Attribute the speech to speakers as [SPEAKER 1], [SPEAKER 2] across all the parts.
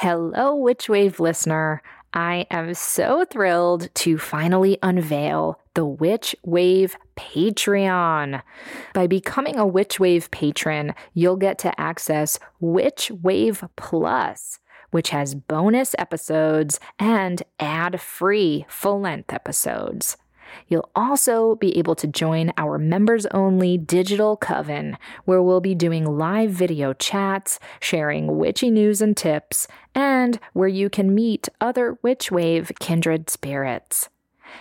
[SPEAKER 1] Hello, Witch Wave listener. I am so thrilled to finally unveil the Witch Wave Patreon. By becoming a Witch Wave patron, you'll get to access Witch Wave Plus, which has bonus episodes and ad free full length episodes. You'll also be able to join our members only digital coven, where we'll be doing live video chats, sharing witchy news and tips, and where you can meet other Witchwave kindred spirits.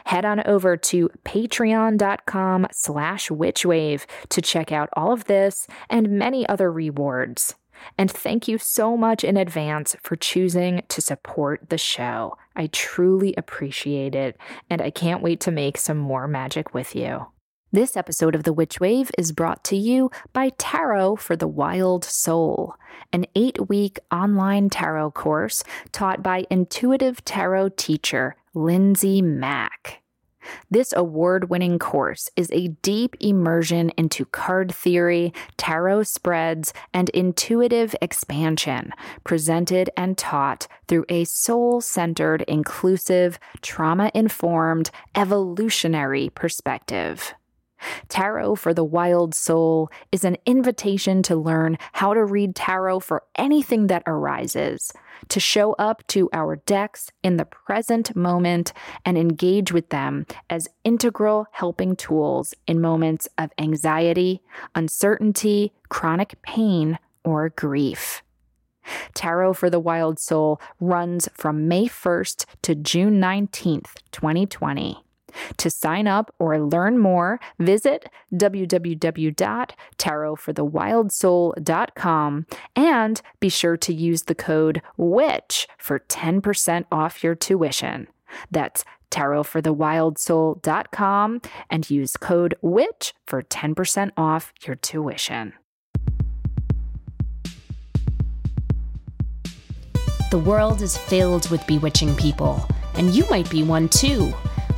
[SPEAKER 1] Head on over to patreon.com slash witchwave to check out all of this and many other rewards. And thank you so much in advance for choosing to support the show. I truly appreciate it, and I can't wait to make some more magic with you. This episode of The Witch Wave is brought to you by Tarot for the Wild Soul, an eight week online tarot course taught by intuitive tarot teacher Lindsay Mack. This award winning course is a deep immersion into card theory, tarot spreads, and intuitive expansion, presented and taught through a soul centered, inclusive, trauma informed, evolutionary perspective. Tarot for the Wild Soul is an invitation to learn how to read tarot for anything that arises, to show up to our decks in the present moment and engage with them as integral helping tools in moments of anxiety, uncertainty, chronic pain, or grief. Tarot for the Wild Soul runs from May 1st to June 19th, 2020. To sign up or learn more, visit www.tarotforthewildsoul.com and be sure to use the code WITCH for 10% off your tuition. That's tarotforthewildsoul.com and use code WITCH for 10% off your tuition.
[SPEAKER 2] The world is filled with bewitching people, and you might be one too.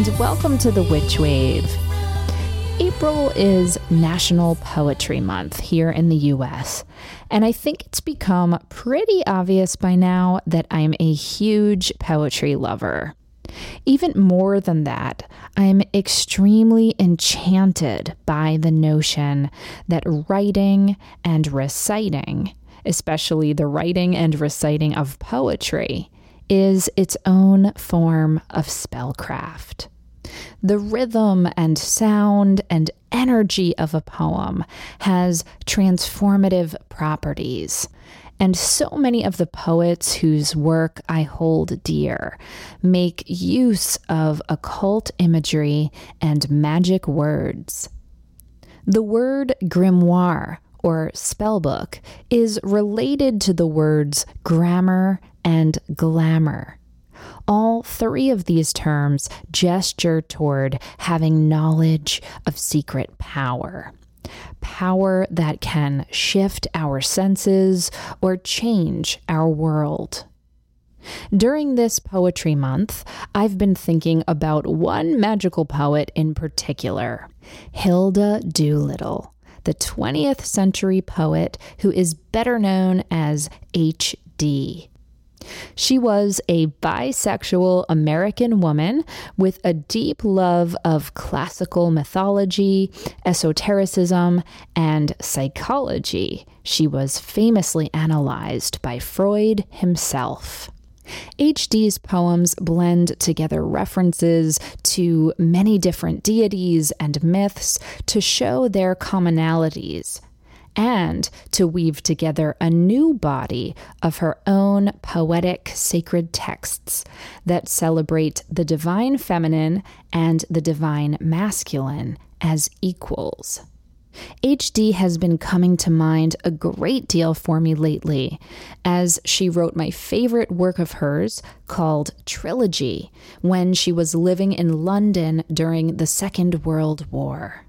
[SPEAKER 1] And welcome to the Witch Wave. April is National Poetry Month here in the US, and I think it's become pretty obvious by now that I'm a huge poetry lover. Even more than that, I'm extremely enchanted by the notion that writing and reciting, especially the writing and reciting of poetry, is its own form of spellcraft. The rhythm and sound and energy of a poem has transformative properties. And so many of the poets whose work I hold dear make use of occult imagery and magic words. The word grimoire or spellbook is related to the words grammar and glamour. All three of these terms gesture toward having knowledge of secret power. Power that can shift our senses or change our world. During this poetry month, I've been thinking about one magical poet in particular, Hilda Doolittle, the 20th century poet who is better known as H.D. She was a bisexual American woman with a deep love of classical mythology, esotericism, and psychology. She was famously analyzed by Freud himself. HD's poems blend together references to many different deities and myths to show their commonalities and to weave together a new body of her own poetic sacred texts that celebrate the divine feminine and the divine masculine as equals. HD has been coming to mind a great deal for me lately, as she wrote my favorite work of hers called Trilogy when she was living in London during the Second World War.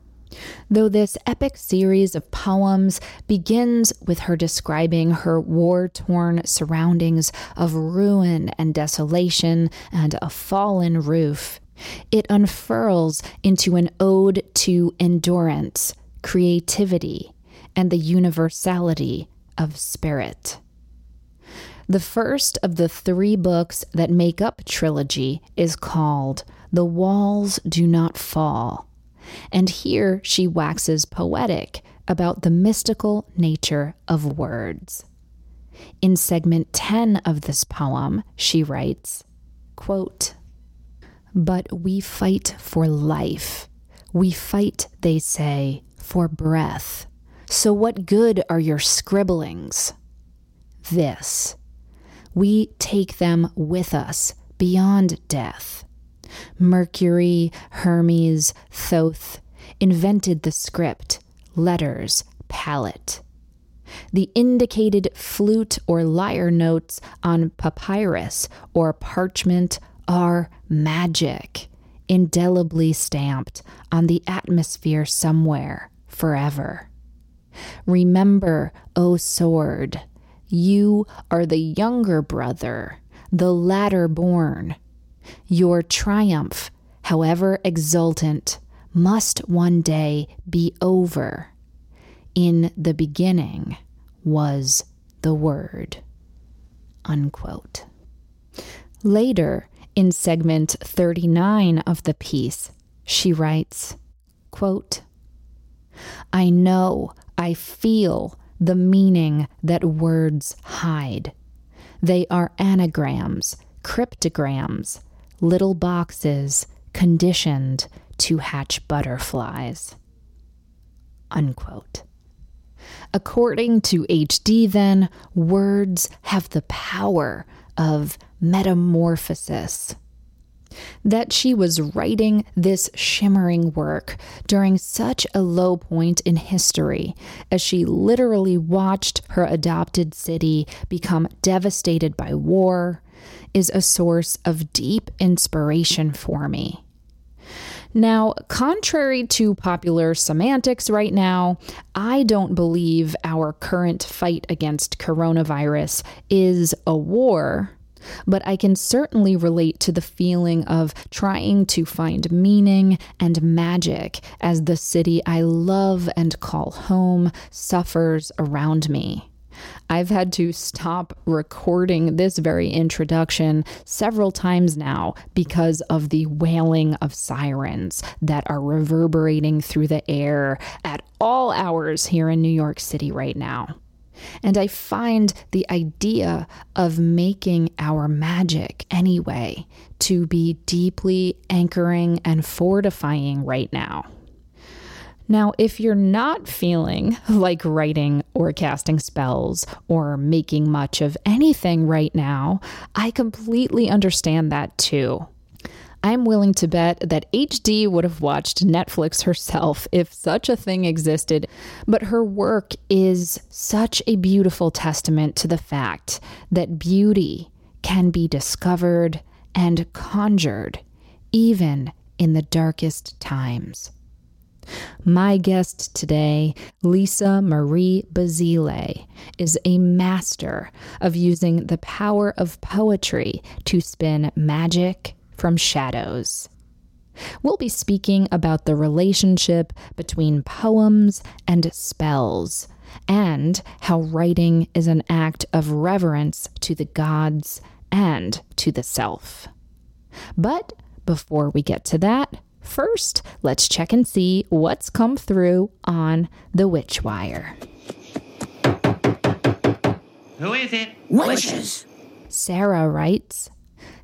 [SPEAKER 1] Though this epic series of poems begins with her describing her war torn surroundings of ruin and desolation and a fallen roof, it unfurls into an ode to endurance creativity, and the universality of spirit. The first of the three books that make up Trilogy is called The Walls Do Not Fall, and here she waxes poetic about the mystical nature of words. In segment 10 of this poem, she writes, quote, But we fight for life. We fight, they say, for breath. So, what good are your scribblings? This. We take them with us beyond death. Mercury, Hermes, Thoth invented the script, letters, palette. The indicated flute or lyre notes on papyrus or parchment are magic, indelibly stamped on the atmosphere somewhere forever. Remember, O sword, you are the younger brother, the latter born. Your triumph, however exultant, must one day be over. In the beginning was the Word. Unquote. Later, in segment 39 of the piece, she writes, quote, I know, I feel the meaning that words hide. They are anagrams, cryptograms, little boxes conditioned to hatch butterflies. Unquote. According to HD, then, words have the power of metamorphosis that she was writing this shimmering work during such a low point in history as she literally watched her adopted city become devastated by war is a source of deep inspiration for me. Now, contrary to popular semantics right now, I don't believe our current fight against coronavirus is a war but I can certainly relate to the feeling of trying to find meaning and magic as the city I love and call home suffers around me. I've had to stop recording this very introduction several times now because of the wailing of sirens that are reverberating through the air at all hours here in New York City right now. And I find the idea of making our magic anyway to be deeply anchoring and fortifying right now. Now, if you're not feeling like writing or casting spells or making much of anything right now, I completely understand that too. I'm willing to bet that HD would have watched Netflix herself if such a thing existed, but her work is such a beautiful testament to the fact that beauty can be discovered and conjured even in the darkest times. My guest today, Lisa Marie Basile, is a master of using the power of poetry to spin magic from Shadows. We'll be speaking about the relationship between poems and spells, and how writing is an act of reverence to the gods and to the self. But before we get to that, first let's check and see what's come through on the Witch Wire.
[SPEAKER 3] Who is it?
[SPEAKER 4] Witches.
[SPEAKER 1] Sarah writes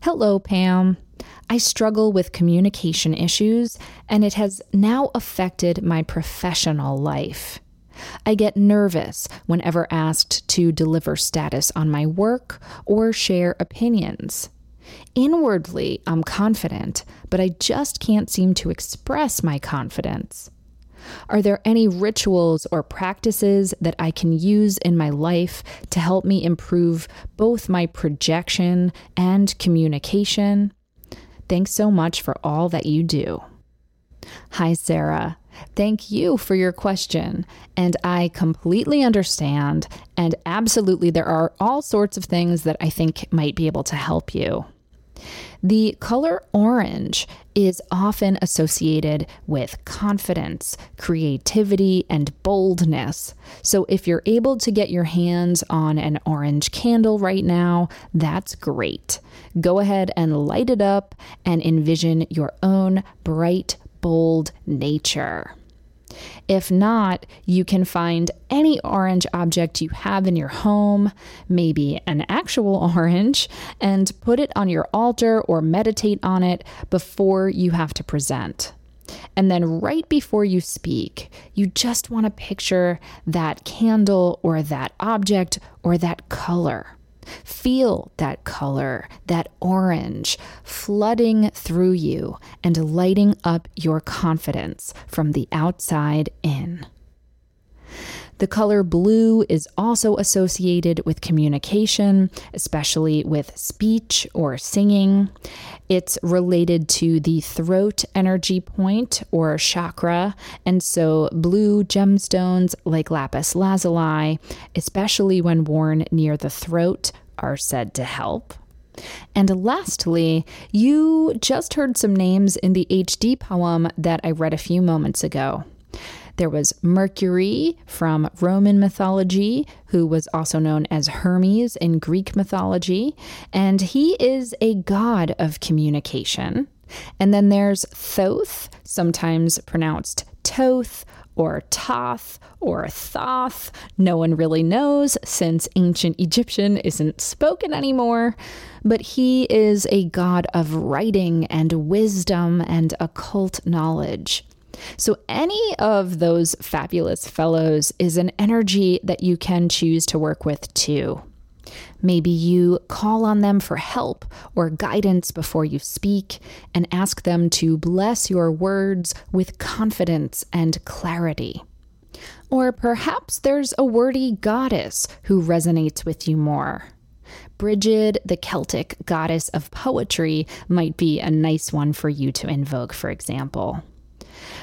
[SPEAKER 1] Hello, Pam. I struggle with communication issues, and it has now affected my professional life. I get nervous whenever asked to deliver status on my work or share opinions. Inwardly, I'm confident, but I just can't seem to express my confidence. Are there any rituals or practices that I can use in my life to help me improve both my projection and communication? Thanks so much for all that you do. Hi, Sarah. Thank you for your question. And I completely understand. And absolutely, there are all sorts of things that I think might be able to help you. The color orange is often associated with confidence, creativity, and boldness. So, if you're able to get your hands on an orange candle right now, that's great. Go ahead and light it up and envision your own bright, bold nature. If not, you can find any orange object you have in your home, maybe an actual orange, and put it on your altar or meditate on it before you have to present. And then, right before you speak, you just want to picture that candle or that object or that color. Feel that color, that orange, flooding through you and lighting up your confidence from the outside in. The color blue is also associated with communication, especially with speech or singing. It's related to the throat energy point or chakra, and so blue gemstones like lapis lazuli, especially when worn near the throat, are said to help. And lastly, you just heard some names in the HD poem that I read a few moments ago. There was Mercury from Roman mythology, who was also known as Hermes in Greek mythology, and he is a god of communication. And then there's Thoth, sometimes pronounced Toth or Toth or Thoth. No one really knows since ancient Egyptian isn't spoken anymore. But he is a god of writing and wisdom and occult knowledge. So, any of those fabulous fellows is an energy that you can choose to work with too. Maybe you call on them for help or guidance before you speak and ask them to bless your words with confidence and clarity. Or perhaps there's a wordy goddess who resonates with you more. Brigid, the Celtic goddess of poetry, might be a nice one for you to invoke, for example.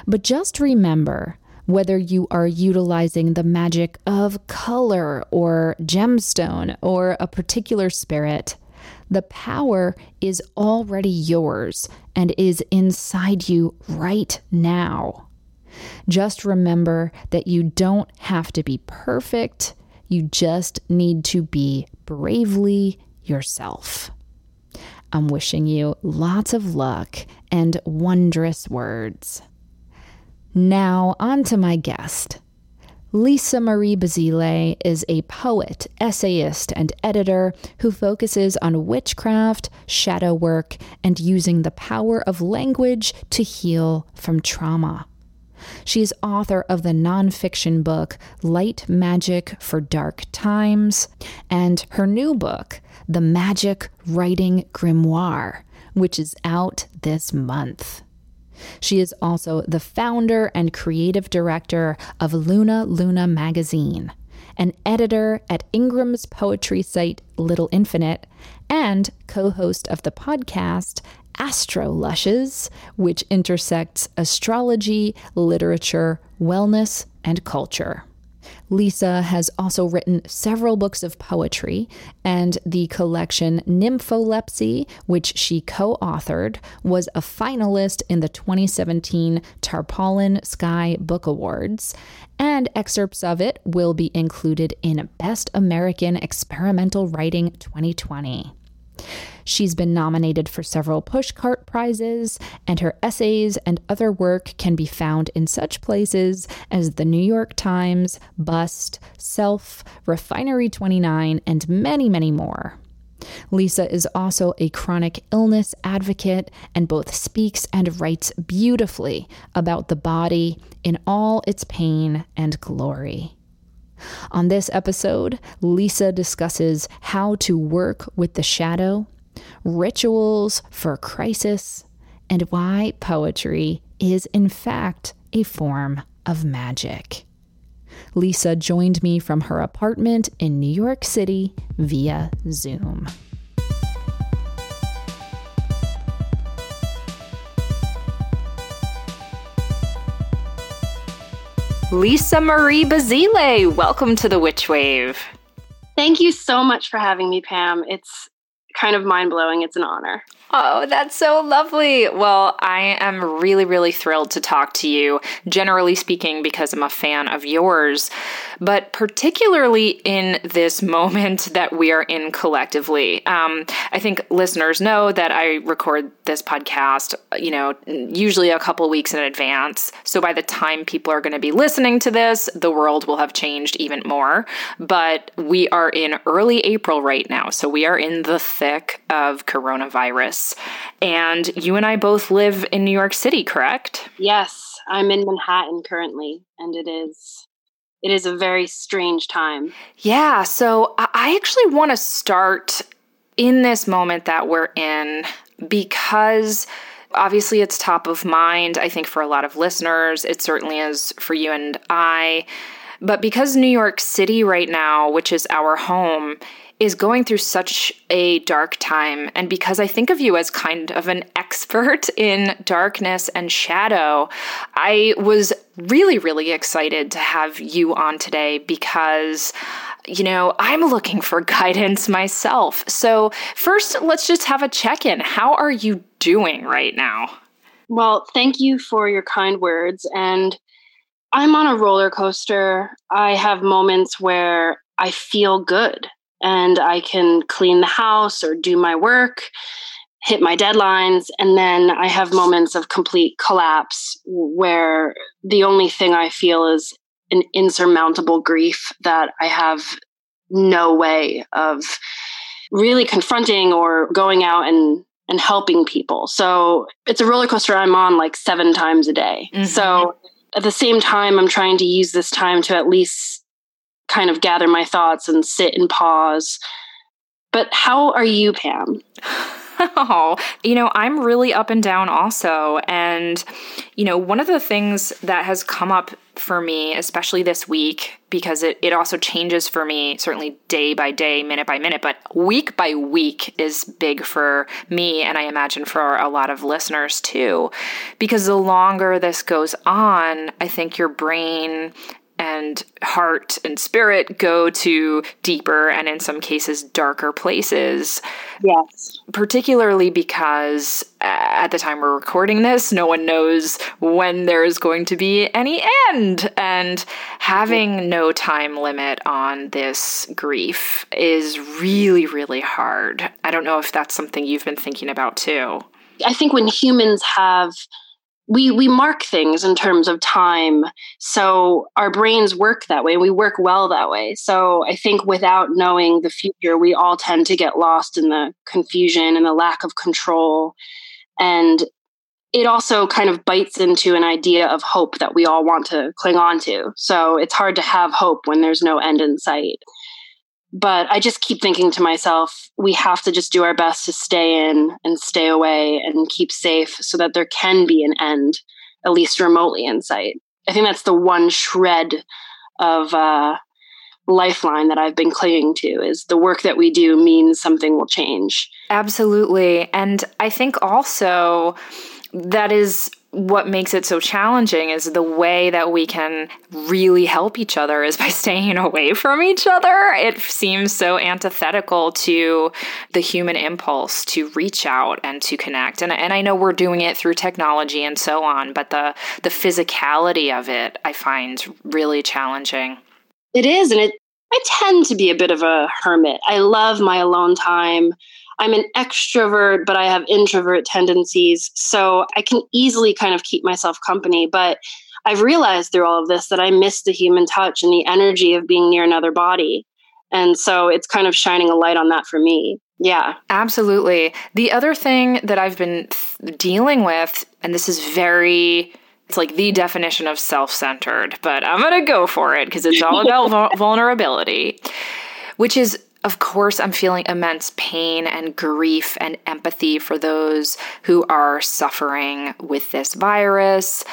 [SPEAKER 1] But just remember whether you are utilizing the magic of color or gemstone or a particular spirit, the power is already yours and is inside you right now. Just remember that you don't have to be perfect, you just need to be bravely yourself. I'm wishing you lots of luck and wondrous words. Now, on to my guest. Lisa Marie Basile is a poet, essayist, and editor who focuses on witchcraft, shadow work, and using the power of language to heal from trauma. She is author of the nonfiction book Light Magic for Dark Times and her new book, The Magic Writing Grimoire, which is out this month. She is also the founder and creative director of Luna Luna magazine, an editor at Ingram's poetry site Little Infinite, and co host of the podcast Astro Lushes, which intersects astrology, literature, wellness, and culture. Lisa has also written several books of poetry, and the collection Nympholepsy, which she co authored, was a finalist in the 2017 Tarpaulin Sky Book Awards, and excerpts of it will be included in Best American Experimental Writing 2020. She's been nominated for several Pushcart Prizes, and her essays and other work can be found in such places as the New York Times, Bust, Self, Refinery 29, and many, many more.
[SPEAKER 2] Lisa is also a chronic illness advocate and both speaks and writes beautifully about the body in all its pain and glory. On this episode, Lisa discusses how to work with the shadow, rituals for crisis, and why poetry is, in fact, a form of magic. Lisa joined me from her apartment in New York City via Zoom. Lisa Marie Basile, welcome to the Witch Wave.
[SPEAKER 5] Thank you so much for having me, Pam. It's kind of mind blowing. It's an honor.
[SPEAKER 1] Oh, that's so lovely. Well, I am really, really thrilled to talk to you, generally speaking, because I'm a fan of yours, but particularly in this moment that we are in collectively. Um, I think listeners know that I record this podcast, you know, usually a couple weeks in advance. So by the time people are going to be listening to this, the world will have changed even more. But we are in early April right now. So we are in the thick of coronavirus. And you and I both live in New York City, correct?
[SPEAKER 5] Yes, I'm in Manhattan currently, and it is it is a very strange time.
[SPEAKER 1] Yeah, so I actually want to start in this moment that we're in because obviously it's top of mind, I think, for a lot of listeners. It certainly is for you and I. But because New York City right now, which is our home, is going through such a dark time. And because I think of you as kind of an expert in darkness and shadow, I was really, really excited to have you on today because you know, I'm looking for guidance myself. So, first, let's just have a check in. How are you doing right now?
[SPEAKER 5] Well, thank you for your kind words. And I'm on a roller coaster. I have moments where I feel good and I can clean the house or do my work, hit my deadlines, and then I have moments of complete collapse where the only thing I feel is an insurmountable grief that I have no way of really confronting or going out and and helping people. So it's a roller coaster I'm on like seven times a day. Mm-hmm. So at the same time, I'm trying to use this time to at least kind of gather my thoughts and sit and pause. But how are you, Pam?
[SPEAKER 1] Oh, you know, I'm really up and down also. And, you know, one of the things that has come up for me, especially this week, because it, it also changes for me, certainly day by day, minute by minute, but week by week is big for me. And I imagine for a lot of listeners too. Because the longer this goes on, I think your brain and heart and spirit go to deeper and in some cases darker places.
[SPEAKER 5] Yes.
[SPEAKER 1] Particularly because uh, at the time we're recording this, no one knows when there's going to be any end. And having no time limit on this grief is really, really hard. I don't know if that's something you've been thinking about too.
[SPEAKER 5] I think when humans have we we mark things in terms of time so our brains work that way and we work well that way. So i think without knowing the future we all tend to get lost in the confusion and the lack of control. And it also kind of bites into an idea of hope that we all want to cling on to. So it's hard to have hope when there's no end in sight but I just keep thinking to myself, we have to just do our best to stay in and stay away and keep safe so that there can be an end, at least remotely in sight. I think that's the one shred of uh, lifeline that I've been clinging to is the work that we do means something will change.
[SPEAKER 1] Absolutely. And I think also that is what makes it so challenging is the way that we can really help each other is by staying away from each other. It seems so antithetical to the human impulse to reach out and to connect. And, and I know we're doing it through technology and so on, but the, the physicality of it I find really challenging.
[SPEAKER 5] It is. And it, I tend to be a bit of a hermit. I love my alone time. I'm an extrovert, but I have introvert tendencies. So I can easily kind of keep myself company. But I've realized through all of this that I miss the human touch and the energy of being near another body. And so it's kind of shining a light on that for me. Yeah.
[SPEAKER 1] Absolutely. The other thing that I've been th- dealing with, and this is very, it's like the definition of self centered, but I'm going to go for it because it's all about vulnerability, which is of course, I'm feeling immense pain and grief and empathy for those who are suffering with this virus,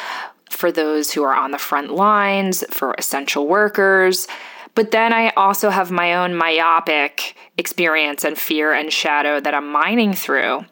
[SPEAKER 1] for those who are on the front lines, for essential workers. But then I also have my own myopic experience and fear and shadow that I'm mining through.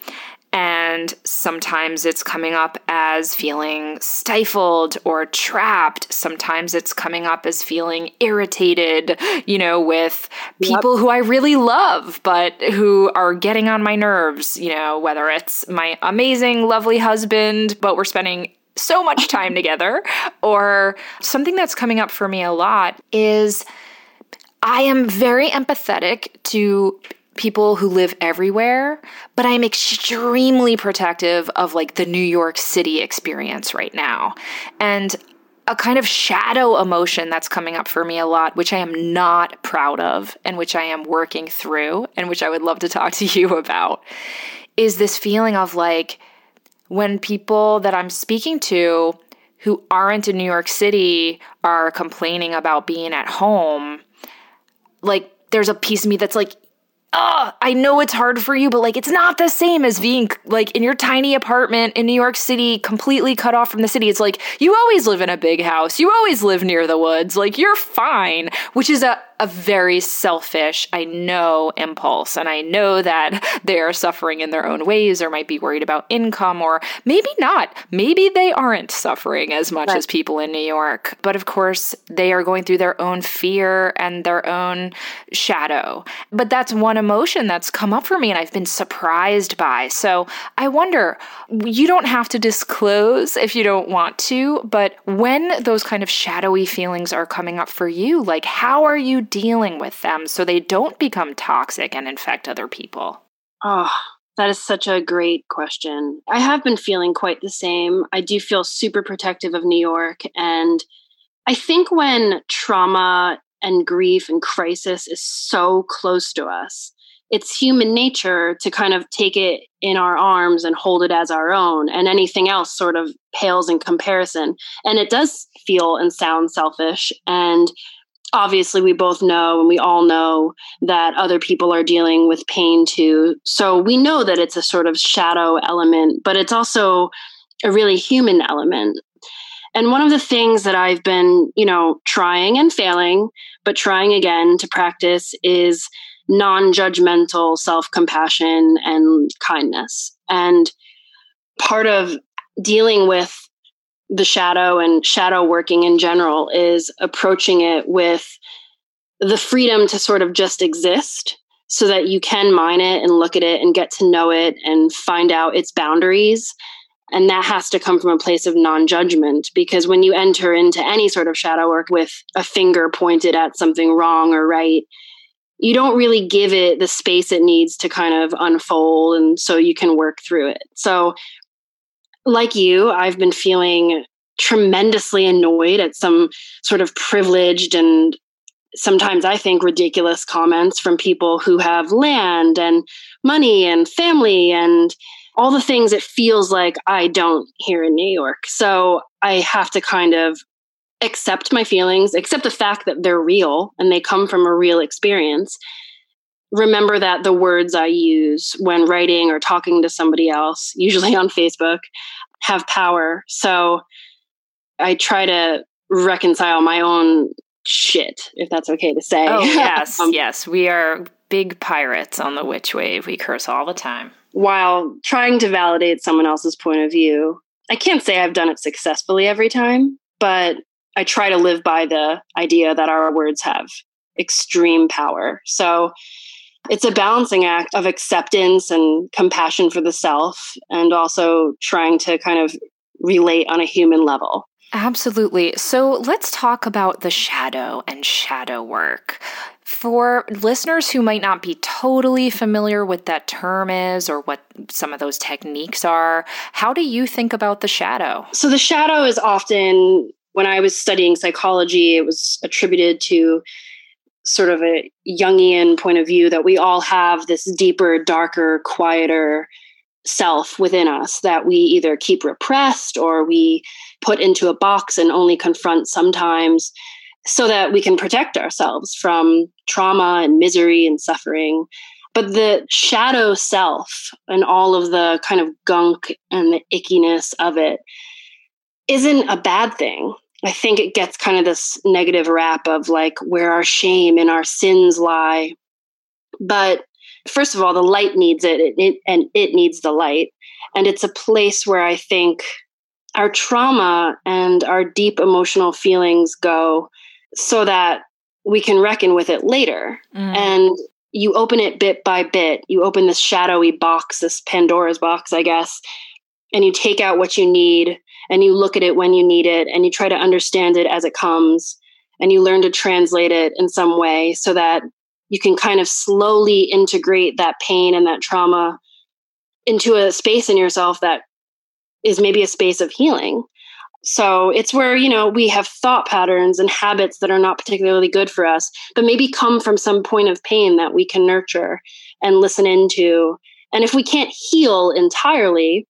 [SPEAKER 1] And sometimes it's coming up as feeling stifled or trapped. Sometimes it's coming up as feeling irritated, you know, with people yep. who I really love, but who are getting on my nerves, you know, whether it's my amazing, lovely husband, but we're spending so much time together, or something that's coming up for me a lot is I am very empathetic to people who live everywhere, but I'm extremely protective of like the New York City experience right now. And a kind of shadow emotion that's coming up for me a lot, which I am not proud of and which I am working through and which I would love to talk to you about, is this feeling of like when people that I'm speaking to who aren't in New York City are complaining about being at home, like there's a piece of me that's like, oh, I know it's hard for you, but like it's not the same as being like in your tiny apartment in New York City, completely cut off from the city. It's like you always live in a big house, you always live near the woods, like you're fine, which is a a very selfish, I know, impulse. And I know that they are suffering in their own ways or might be worried about income, or maybe not. Maybe they aren't suffering as much right. as people in New York. But of course, they are going through their own fear and their own shadow. But that's one emotion that's come up for me and I've been surprised by. So I wonder, you don't have to disclose if you don't want to, but when those kind of shadowy feelings are coming up for you, like how are you dealing with them so they don't become toxic and infect other people?
[SPEAKER 5] Oh, that is such a great question. I have been feeling quite the same. I do feel super protective of New York. And I think when trauma and grief and crisis is so close to us, it's human nature to kind of take it in our arms and hold it as our own and anything else sort of pales in comparison and it does feel and sound selfish and obviously we both know and we all know that other people are dealing with pain too. So we know that it's a sort of shadow element but it's also a really human element. And one of the things that i've been you know trying and failing but trying again to practice is non-judgmental self-compassion and kindness. And part of dealing with the shadow and shadow working in general is approaching it with the freedom to sort of just exist so that you can mine it and look at it and get to know it and find out its boundaries. And that has to come from a place of non judgment because when you enter into any sort of shadow work with a finger pointed at something wrong or right, you don't really give it the space it needs to kind of unfold and so you can work through it. So like you, I've been feeling tremendously annoyed at some sort of privileged and sometimes I think ridiculous comments from people who have land and money and family and all the things it feels like I don't here in New York. So I have to kind of accept my feelings, accept the fact that they're real and they come from a real experience. Remember that the words I use when writing or talking to somebody else, usually on Facebook, have power. So I try to reconcile my own shit, if that's okay to say.
[SPEAKER 1] Oh, yes, um, yes. We are big pirates on the witch wave. We curse all the time.
[SPEAKER 5] While trying to validate someone else's point of view. I can't say I've done it successfully every time, but I try to live by the idea that our words have extreme power. So it's a balancing act of acceptance and compassion for the self and also trying to kind of relate on a human level.
[SPEAKER 1] Absolutely. So let's talk about the shadow and shadow work. For listeners who might not be totally familiar with that term is or what some of those techniques are, how do you think about the shadow?
[SPEAKER 5] So the shadow is often when I was studying psychology, it was attributed to sort of a Jungian point of view that we all have this deeper, darker, quieter self within us that we either keep repressed or we put into a box and only confront sometimes so that we can protect ourselves from trauma and misery and suffering. But the shadow self and all of the kind of gunk and the ickiness of it isn't a bad thing. I think it gets kind of this negative rap of like where our shame and our sins lie. But first of all, the light needs it, it, it and it needs the light. And it's a place where I think our trauma and our deep emotional feelings go so that we can reckon with it later. Mm. And you open it bit by bit. You open this shadowy box, this Pandora's box, I guess, and you take out what you need and you look at it when you need it and you try to understand it as it comes and you learn to translate it in some way so that you can kind of slowly integrate that pain and that trauma into a space in yourself that is maybe a space of healing. So it's where, you know, we have thought patterns and habits that are not particularly good for us, but maybe come from some point of pain that we can nurture and listen into. And if we can't heal entirely,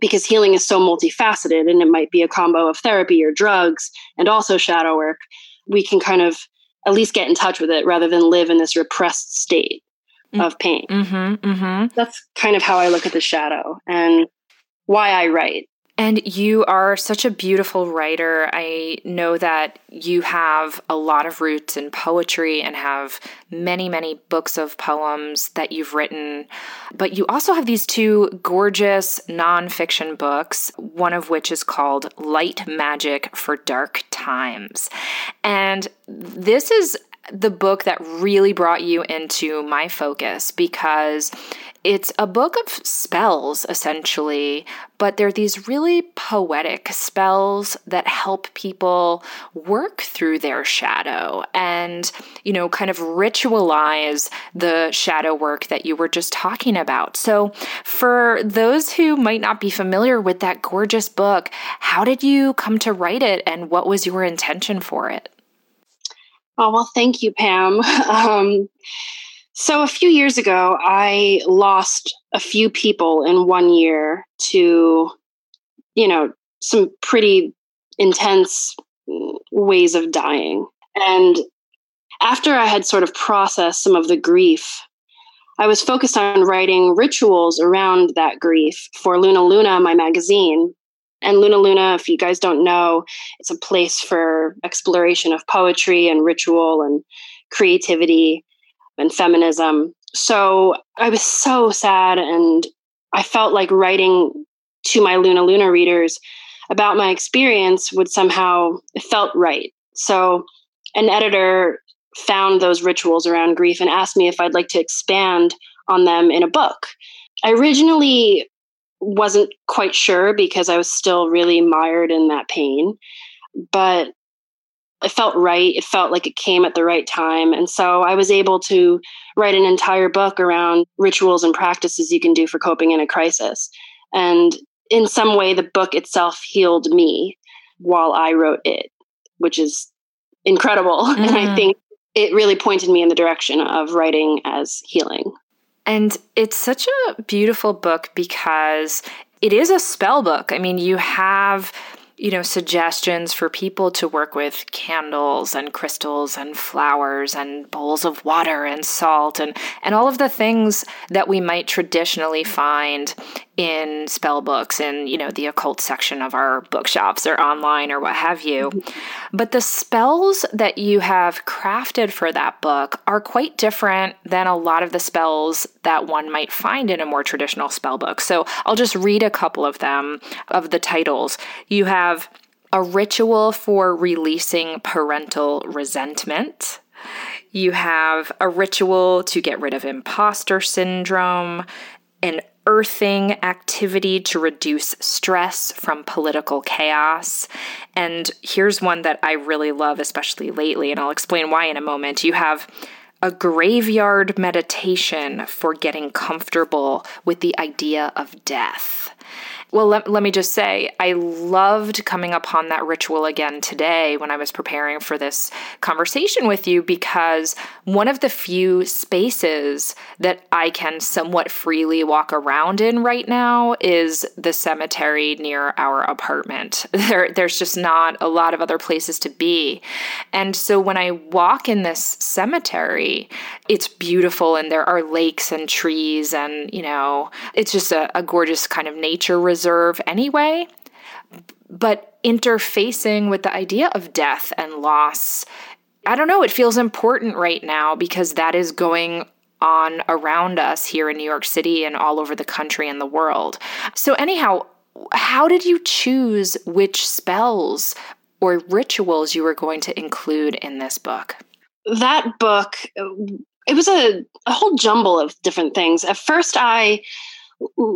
[SPEAKER 5] because healing is so multifaceted and it might be a combo of therapy or drugs and also shadow work, we can kind of at least get in touch with it rather than live in this repressed state mm-hmm. of pain.
[SPEAKER 1] Mm-hmm, mm-hmm.
[SPEAKER 5] That's kind of how I look at the shadow and why I write.
[SPEAKER 1] And you are such a beautiful writer. I know that you have a lot of roots in poetry and have many, many books of poems that you've written. But you also have these two gorgeous nonfiction books, one of which is called Light Magic for Dark Times. And this is the book that really brought you into my focus because it's a book of spells, essentially, but they're these really poetic spells that help people work through their shadow and, you know, kind of ritualize the shadow work that you were just talking about. So, for those who might not be familiar with that gorgeous book, how did you come to write it and what was your intention for it?
[SPEAKER 5] Oh, well, thank you, Pam. Um, so, a few years ago, I lost a few people in one year to, you know, some pretty intense ways of dying. And after I had sort of processed some of the grief, I was focused on writing rituals around that grief for Luna Luna, my magazine. And Luna Luna, if you guys don't know, it's a place for exploration of poetry and ritual and creativity and feminism. So I was so sad and I felt like writing to my Luna Luna readers about my experience would somehow it felt right. So an editor found those rituals around grief and asked me if I'd like to expand on them in a book. I originally wasn't quite sure because I was still really mired in that pain, but it felt right. It felt like it came at the right time. And so I was able to write an entire book around rituals and practices you can do for coping in a crisis. And in some way, the book itself healed me while I wrote it, which is incredible. Mm-hmm. And I mm-hmm. think it really pointed me in the direction of writing as healing.
[SPEAKER 1] And it's such a beautiful book because it is a spell book. I mean, you have you know, suggestions for people to work with candles and crystals and flowers and bowls of water and salt and, and all of the things that we might traditionally find in spell books in, you know, the occult section of our bookshops or online or what have you. But the spells that you have crafted for that book are quite different than a lot of the spells that one might find in a more traditional spell book. So I'll just read a couple of them of the titles. You have a ritual for releasing parental resentment. You have a ritual to get rid of imposter syndrome, an earthing activity to reduce stress from political chaos. And here's one that I really love, especially lately, and I'll explain why in a moment. You have a graveyard meditation for getting comfortable with the idea of death. Well, let, let me just say, I loved coming upon that ritual again today when I was preparing for this conversation with you because one of the few spaces that I can somewhat freely walk around in right now is the cemetery near our apartment. There, there's just not a lot of other places to be. And so when I walk in this cemetery, it's beautiful and there are lakes and trees and, you know, it's just a, a gorgeous kind of nature reserve anyway. But interfacing with the idea of death and loss, I don't know, it feels important right now because that is going on around us here in New York City and all over the country and the world. So, anyhow, how did you choose which spells or rituals you were going to include in this book?
[SPEAKER 5] That book, it was a, a whole jumble of different things. At first, I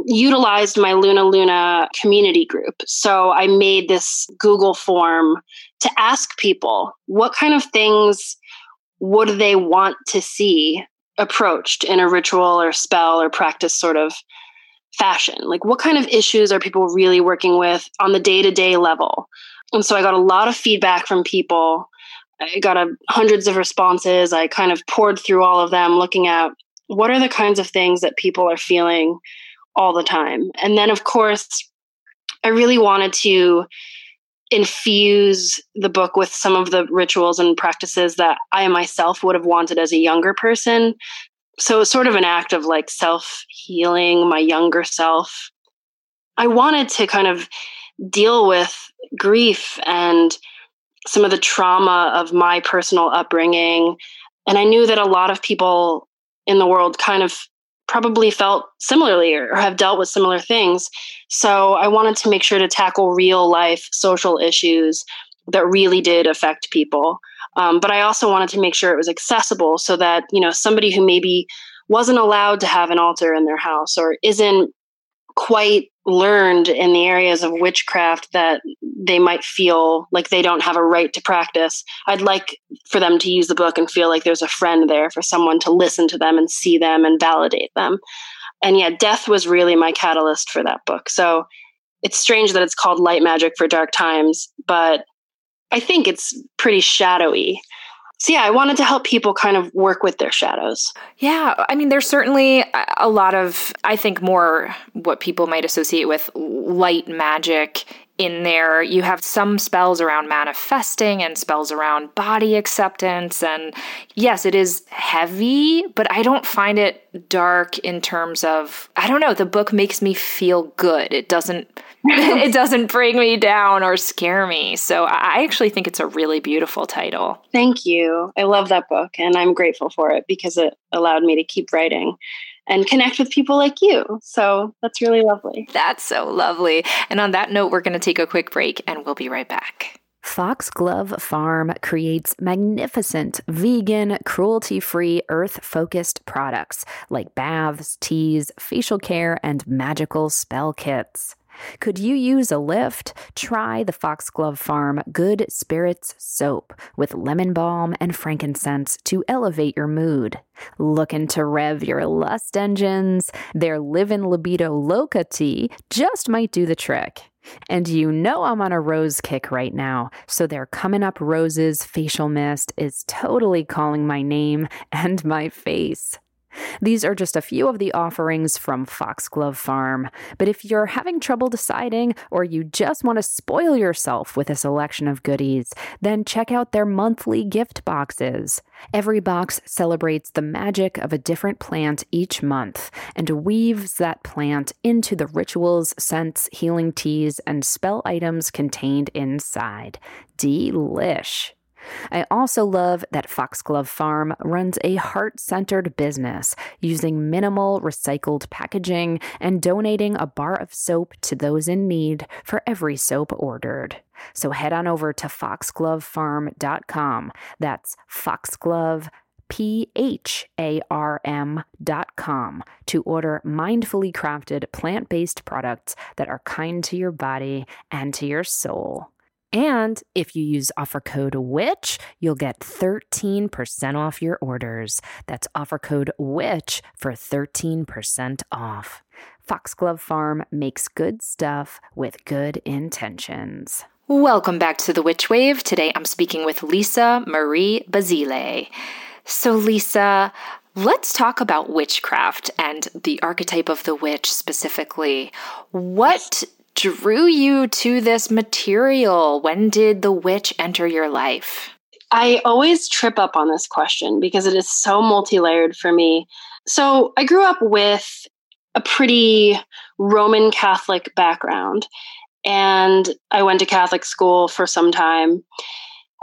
[SPEAKER 5] utilized my Luna Luna community group. So I made this Google form to ask people what kind of things would they want to see approached in a ritual or spell or practice sort of fashion? Like, what kind of issues are people really working with on the day to day level? And so I got a lot of feedback from people. I got a, hundreds of responses. I kind of pored through all of them, looking at what are the kinds of things that people are feeling all the time. And then, of course, I really wanted to infuse the book with some of the rituals and practices that I myself would have wanted as a younger person. So it's sort of an act of like self healing, my younger self. I wanted to kind of deal with grief and some of the trauma of my personal upbringing. And I knew that a lot of people in the world kind of probably felt similarly or have dealt with similar things. So I wanted to make sure to tackle real life social issues that really did affect people. Um, but I also wanted to make sure it was accessible so that, you know, somebody who maybe wasn't allowed to have an altar in their house or isn't quite learned in the areas of witchcraft that they might feel like they don't have a right to practice. I'd like for them to use the book and feel like there's a friend there for someone to listen to them and see them and validate them. And yeah, death was really my catalyst for that book. So it's strange that it's called Light Magic for Dark Times, but I think it's pretty shadowy so yeah, I wanted to help people kind of work with their shadows.
[SPEAKER 1] Yeah, I mean, there's certainly a lot of, I think, more what people might associate with light magic in there. You have some spells around manifesting and spells around body acceptance. And yes, it is heavy, but I don't find it dark in terms of, I don't know, the book makes me feel good. It doesn't it doesn't bring me down or scare me. So I actually think it's a really beautiful title.
[SPEAKER 5] Thank you. I love that book and I'm grateful for it because it allowed me to keep writing and connect with people like you. So that's really lovely.
[SPEAKER 1] That's so lovely. And on that note, we're going to take a quick break and we'll be right back.
[SPEAKER 2] Foxglove Pharm creates magnificent, vegan, cruelty free, earth focused products like baths, teas, facial care, and magical spell kits. Could you use a lift? Try the Foxglove Pharm Good Spirits Soap with lemon balm and frankincense to elevate your mood. Looking to rev your lust engines? Their Livin' Libido Loca tea just might do the trick. And you know I'm on a rose kick right now, so their Coming Up Roses facial mist is totally calling my name and my face. These are just a few of the offerings from Foxglove Pharm. But if you're having trouble deciding or you just want to spoil yourself with a selection of goodies, then check out their monthly gift boxes. Every box celebrates the magic of a different plant each month and weaves that plant into the rituals, scents, healing teas, and spell items contained inside. Delish. I also love that Foxglove Pharm runs a heart centered business using minimal recycled packaging and donating a bar of soap to those in need for every soap ordered. So head on over to foxglovepharm.com. That's foxglove. P H A R M dot com to order mindfully crafted plant based products that are kind to your body and to your soul.
[SPEAKER 1] And if you use offer code WITCH, you'll get 13% off your orders. That's offer code WITCH for 13% off. Foxglove Pharm makes good stuff with good intentions. Welcome back to the Witch Wave. Today I'm speaking with Lisa Marie Basile. So, Lisa, let's talk about witchcraft and the archetype of the witch specifically. What drew you to this material? When did the witch enter your life?
[SPEAKER 5] I always trip up on this question because it is so multi layered for me. So, I grew up with a pretty Roman Catholic background, and I went to Catholic school for some time.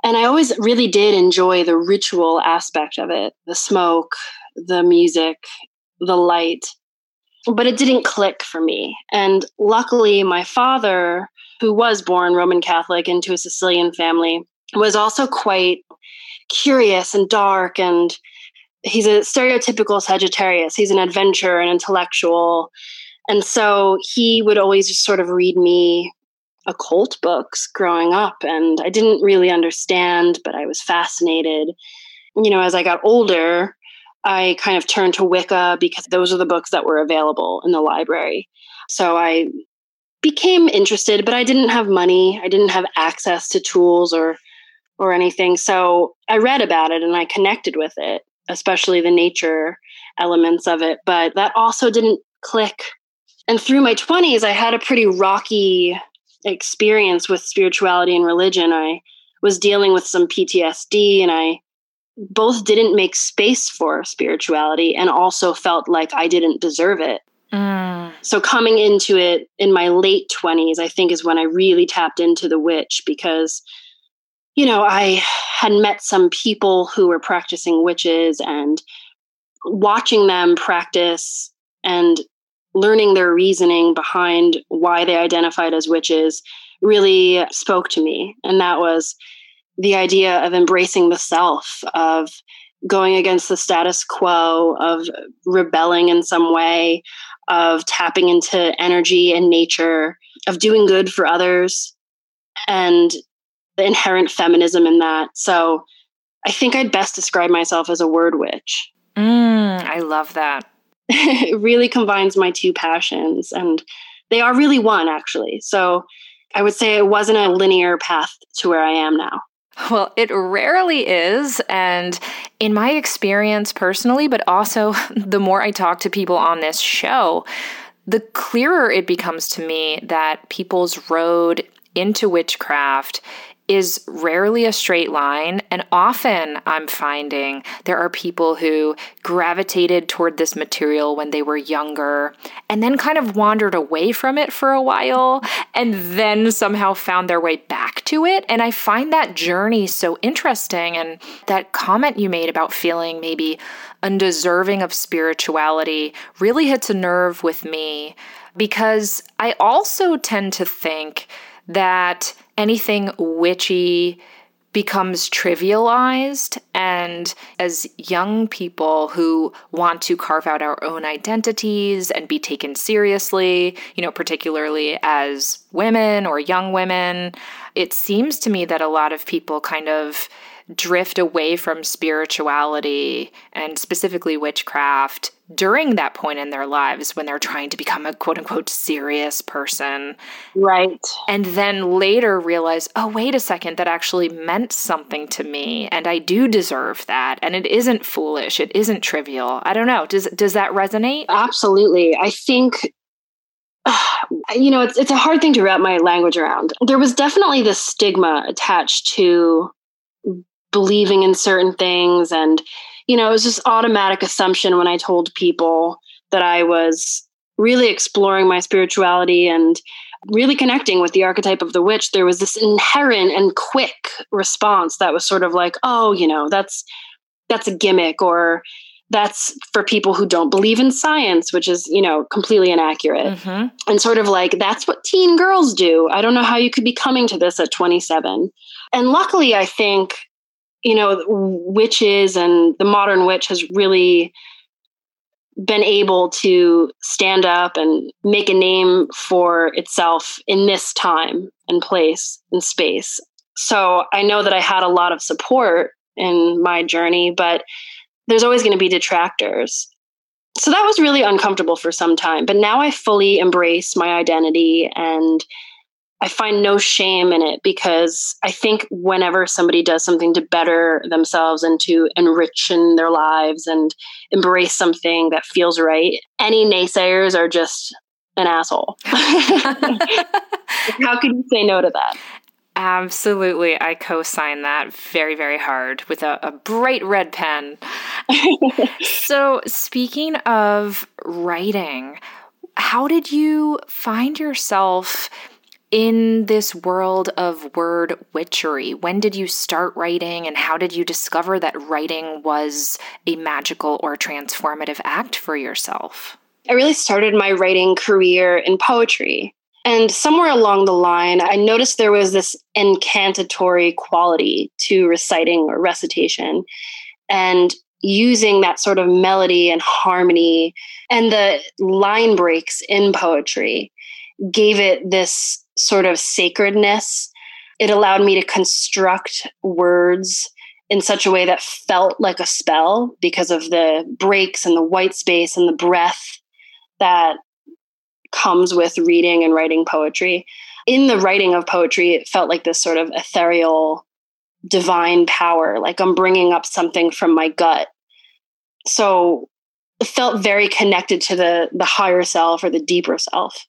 [SPEAKER 5] And I always really did enjoy the ritual aspect of it the smoke, the music, the light but it didn't click for me. And luckily, my father, who was born Roman Catholic into a Sicilian family, was also quite curious and dark. And he's a stereotypical Sagittarius. He's an adventurer, an intellectual. And so he would always just sort of read me occult books growing up. And I didn't really understand, but I was fascinated. You know, as I got older, I kind of turned to Wicca because those are the books that were available in the library. So I became interested, but I didn't have money. I didn't have access to tools or or anything. So I read about it and I connected with it, especially the nature elements of it, but that also didn't click. And through my 20s, I had a pretty rocky experience with spirituality and religion. I was dealing with some PTSD and I both didn't make space for spirituality and also felt like I didn't deserve it. Mm. So coming into it in my late 20s, I think is when I really tapped into the witch because you know, I had met some people who were practicing witches and watching them practice and learning their reasoning behind why they identified as witches really spoke to me. And that was the idea of embracing the self, of going against the status quo, of rebelling in some way, of tapping into energy and nature, of doing good for others, and the inherent feminism in that. So I think I'd best describe myself as a word witch.
[SPEAKER 1] Mm, I love that.
[SPEAKER 5] it really combines my two passions, and they are really one, actually. So I would say it wasn't a linear path to where I am now.
[SPEAKER 1] Well, it rarely is. And in my experience personally, but also the more I talk to people on this show, the clearer it becomes to me that people's road into witchcraft is rarely a straight line. And often I'm finding there are people who gravitated toward this material when they were younger and then kind of wandered away from it for a while and then somehow found their way back to it. And I find that journey so interesting. And that comment you made about feeling maybe undeserving of spirituality really hits a nerve with me because I also tend to think that anything witchy becomes trivialized. And as young people who want to carve out our own identities and be taken seriously, you know, particularly as women or young women, it seems to me that a lot of people kind of drift away from spirituality and specifically witchcraft during that point in their lives when they're trying to become a quote unquote serious person.
[SPEAKER 5] Right.
[SPEAKER 1] And then later realize, oh, wait a second, that actually meant something to me and I do deserve that. And it isn't foolish, it isn't trivial. I don't know. Does does that resonate?
[SPEAKER 5] Absolutely. I think you know, it's it's a hard thing to wrap my language around. There was definitely this stigma attached to believing in certain things and you know it was just automatic assumption when i told people that i was really exploring my spirituality and really connecting with the archetype of the witch. There was this inherent and quick response that was sort of like oh you know that's that's a gimmick or that's for people who don't believe in science which is you know completely inaccurate. Mm-hmm. and sort of like that's what teen girls do. I don't know how you could be coming to this at 27 and luckily i think you know, witches and the modern witch has really been able to stand up and make a name for itself in this time and place and space. So I know that I had a lot of support in my journey, but there's always going to be detractors. So that was really uncomfortable for some time. But now I fully embrace my identity and I find no shame in it because I think whenever somebody does something to better themselves and to enrich in their lives and embrace something that feels right, any naysayers are just an asshole. How could you say no to that?
[SPEAKER 1] Absolutely. I co sign that very, very hard with a, a bright red pen. so, speaking of writing, how did you find yourself in this world of word witchery? When did you start writing, and how did you discover that writing was a magical or transformative act for yourself?
[SPEAKER 5] I really started my writing career in poetry. And somewhere along the line, I noticed there was this incantatory quality to reciting or recitation. And using that sort of melody and harmony and the line breaks in poetry gave it this sort of sacredness. It allowed me to construct words in such a way that felt like a spell because of the breaks and the white space and the breath that comes with reading and writing poetry. In the writing of poetry, it felt like this sort of ethereal, divine power, like I'm bringing up something from my gut. So felt very connected to the the higher self or the deeper self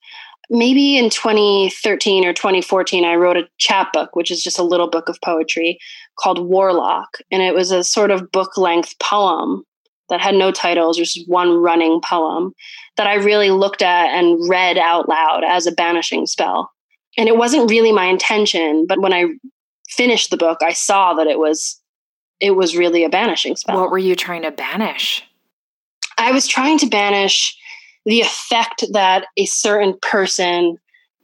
[SPEAKER 5] maybe in 2013 or 2014, I wrote a chapbook, which is just a little book of poetry called Warlock. And it was a sort of book length poem that had no titles, just one running poem that I really looked at and read out loud as a banishing spell. And it wasn't really my intention, but when I finished the book, I saw that it was it was really a banishing spell.
[SPEAKER 1] What were you trying to banish?
[SPEAKER 5] I was trying to banish the effect that a certain person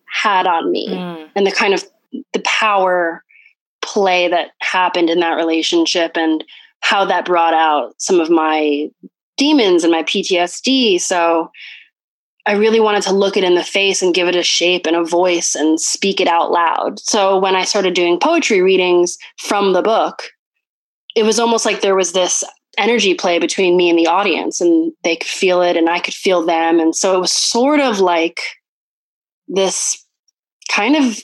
[SPEAKER 5] had on me mm. and the kind of the power play that happened in that relationship and how that brought out some of my demons and my PTSD. So I really wanted to look it in the face and give it a shape and a voice and speak it out loud. So when I started doing poetry readings from the book, it was almost like there was this energy play between me and the audience and they could feel it and I could feel them. And so it was sort of like this kind of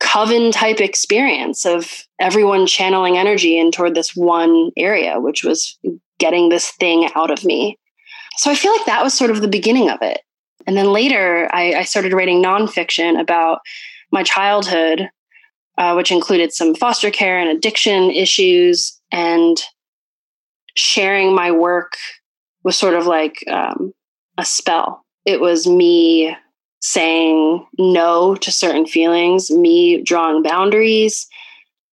[SPEAKER 5] coven type experience of everyone channeling energy in toward this one area, which was getting this thing out of me. So I feel like that was sort of the beginning of it. And then later, I, I started writing nonfiction about my childhood, uh, which included some foster care and addiction issues. And sharing my work was sort of like um, a spell. It was me saying no to certain feelings, me drawing boundaries.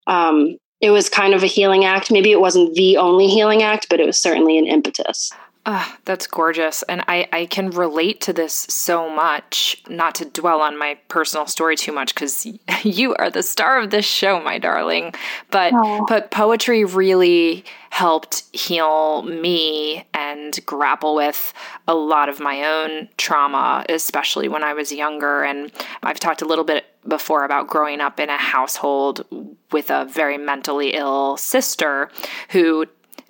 [SPEAKER 5] Um, it was kind of a healing act. Maybe it wasn't the only healing act, but it was certainly an impetus.
[SPEAKER 1] Oh, that's gorgeous. And I, I can relate to this so much, not to dwell on my personal story too much, because you are the star of this show, my darling. But Aww. but poetry really helped heal me and grapple with a lot of my own trauma, especially when I was younger. And I've talked a little bit before about growing up in a household with a very mentally ill sister who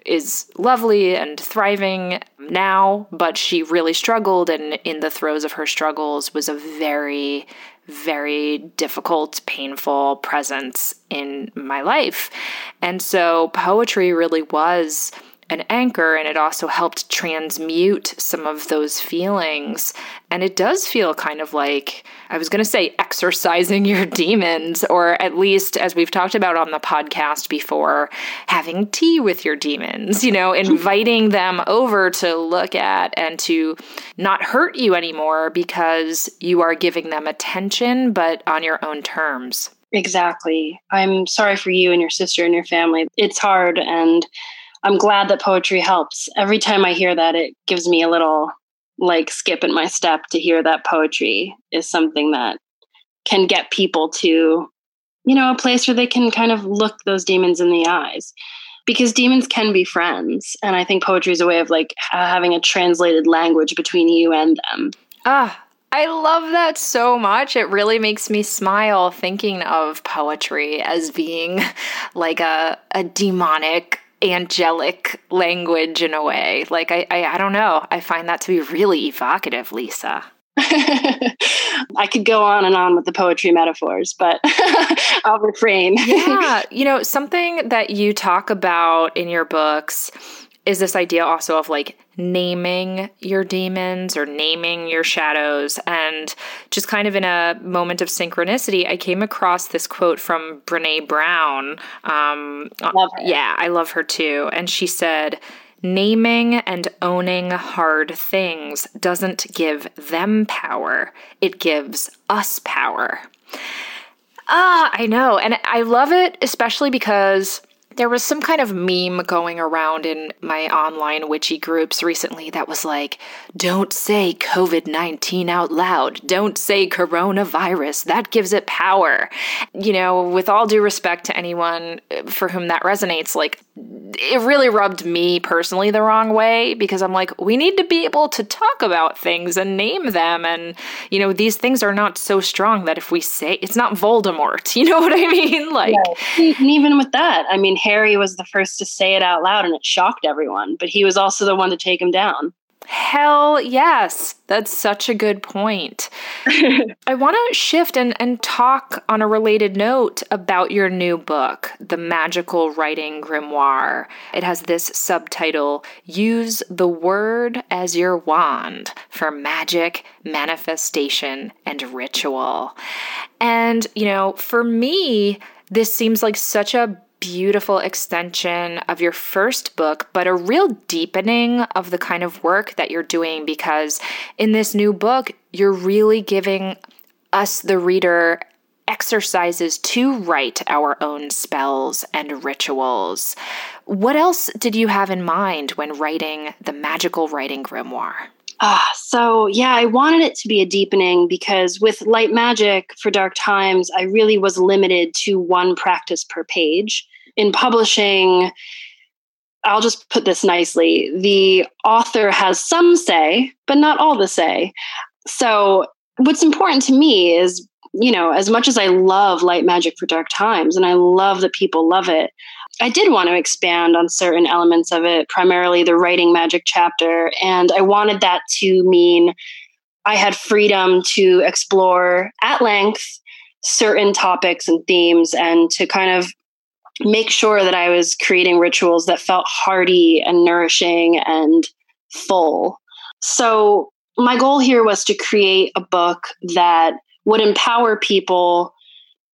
[SPEAKER 1] is lovely and thriving now, but she really struggled, and in the throes of her struggles was a very, very difficult, painful presence in my life. And so poetry really was an anchor and it also helped transmute some of those feelings. And it does feel kind of like, I was going to say, exercising your demons, or at least, as we've talked about on the podcast before, having tea with your demons, you know, inviting them over to look at and to not hurt you anymore because you are giving them attention, but on your own terms.
[SPEAKER 5] Exactly. I'm sorry for you and your sister and your family. It's hard and I'm glad that poetry helps. Every time I hear that, it gives me a little like skip in my step to hear that poetry is something that can get people to, you know, a place where they can kind of look those demons in the eyes. because demons can be friends and i think poetry is a way of like having a translated language between you and them
[SPEAKER 1] ah I love that so much. It really makes me smile thinking of poetry as being like a, a demonic angelic language in a way. Like I, I, I don't know. I find that to be really evocative, Lisa.
[SPEAKER 5] I could go on and on with the poetry metaphors, but I'll refrain.
[SPEAKER 1] yeah. You know, something that you talk about in your books is this idea also of like naming your demons or naming your shadows. And just kind of in a moment of synchronicity, I came across this quote from Brene Brown. Um,
[SPEAKER 5] her.
[SPEAKER 1] Yeah, I love her too. And she said, Naming and owning hard things doesn't give them power, it gives us power. Ah, I know. And I love it, especially because there was some kind of meme going around in my online witchy groups recently that was like, don't say COVID 19 out loud. Don't say coronavirus. That gives it power. You know, with all due respect to anyone uh, for whom that resonates, like, it really rubbed me personally the wrong way because I'm like, we need to be able to talk about things and name them. And, you know, these things are not so strong that if we say it's not Voldemort, you know what I mean? Like,
[SPEAKER 5] and even with that, I mean, Harry was the first to say it out loud and it shocked everyone, but he was also the one to take him down.
[SPEAKER 1] Hell yes. That's such a good point. I want to shift and, and talk on a related note about your new book, The Magical Writing Grimoire. It has this subtitle Use the Word as Your Wand for Magic, Manifestation, and Ritual. And, you know, for me, this seems like such a beautiful extension of your first book, but a real deepening of the kind of work that you're doing because in this new book, you're really giving us, the reader, exercises to write our own spells and rituals. What else did you have in mind when writing the magical writing grimoire?
[SPEAKER 5] Ah, so yeah, I wanted it to be a deepening because with light magic for dark times, I really was limited to one practice per page. In publishing, I'll just put this nicely the author has some say, but not all the say. So, what's important to me is, you know, as much as I love light magic for dark times and I love that people love it, I did want to expand on certain elements of it, primarily the writing magic chapter. And I wanted that to mean I had freedom to explore at length certain topics and themes and to kind of make sure that I was creating rituals that felt hearty and nourishing and full. So, my goal here was to create a book that would empower people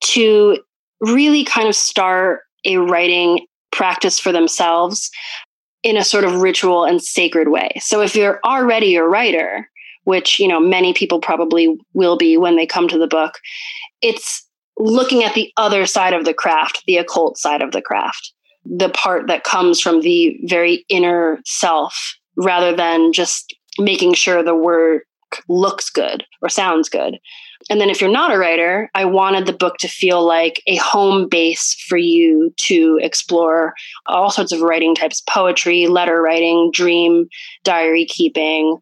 [SPEAKER 5] to really kind of start a writing practice for themselves in a sort of ritual and sacred way. So if you're already a writer, which you know many people probably will be when they come to the book, it's looking at the other side of the craft, the occult side of the craft, the part that comes from the very inner self rather than just making sure the work looks good or sounds good. And then if you're not a writer, I wanted the book to feel like a home base for you to explore all sorts of writing types poetry, letter writing, dream, diary keeping,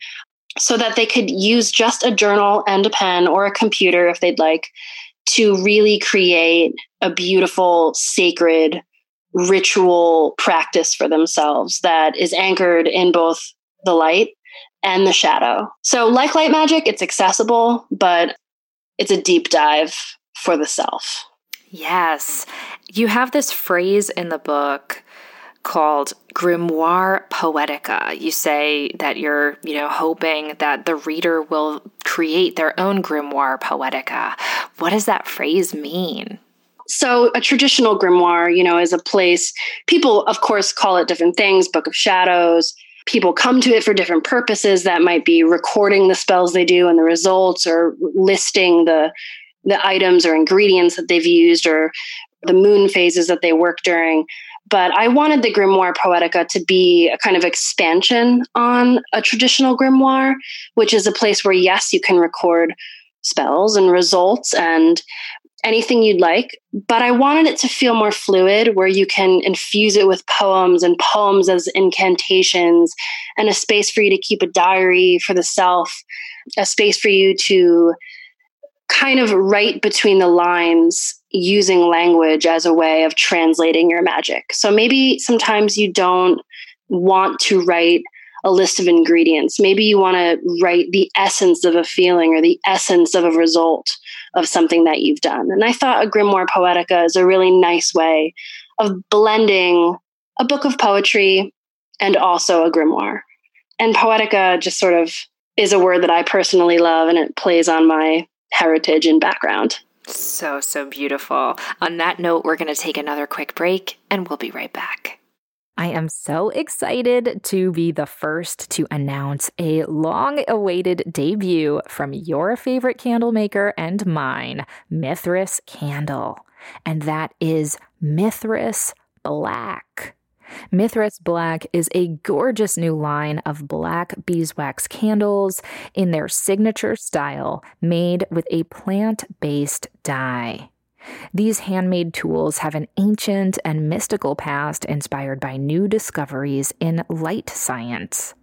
[SPEAKER 5] so that they could use just a journal and a pen or a computer if they'd like to really create a beautiful, sacred ritual practice for themselves that is anchored in both the light and the shadow. So, like light magic, it's accessible, but it's a deep dive for the self.
[SPEAKER 1] Yes. You have this phrase in the book called Grimoire Poetica. You say that you're, you know, hoping that the reader will create their own Grimoire Poetica. What does that phrase mean?
[SPEAKER 5] So, a traditional grimoire, you know, is a place people, of course, call it different things Book of Shadows. People come to it for different purposes. That might be recording the spells they do and the results, or listing the the items or ingredients that they've used, or the moon phases that they work during. But I wanted the Grimoire Poetica to be a kind of expansion on a traditional grimoire, which is a place where, yes, you can record spells and results and anything you'd like. But I wanted it to feel more fluid, where you can infuse it with poems and poems as incantations, and a space for you to keep a diary for the self, a space for you to kind of write between the lines using language as a way of translating your magic. So maybe sometimes you don't want to write a list of ingredients. Maybe you want to write the essence of a feeling or the essence of a result of something that you've done. And I thought a grimoire poetica is a really nice way of blending a book of poetry and also a grimoire. And poetica just sort of is a word that I personally love and it plays on my heritage and background.
[SPEAKER 1] So, so beautiful. On that note, we're going to take another quick break and we'll be right back. I am so excited to be the first to announce a long awaited debut from your favorite candle maker and mine, Mithras Candle. And that is Mithras Black. Mithras Black is a gorgeous new line of black beeswax candles in their signature style, made with a plant based dye. These handmade tools have an ancient and mystical past inspired by new discoveries in light science.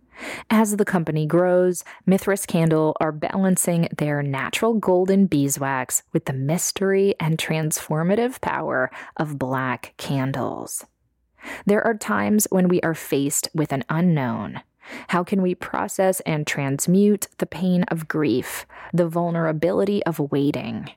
[SPEAKER 1] As the company grows, Mithras Candle are balancing their natural golden beeswax with the mystery and transformative power of black candles. There are times when we are faced with an unknown. How can we process and transmute the pain of grief, the vulnerability of waiting?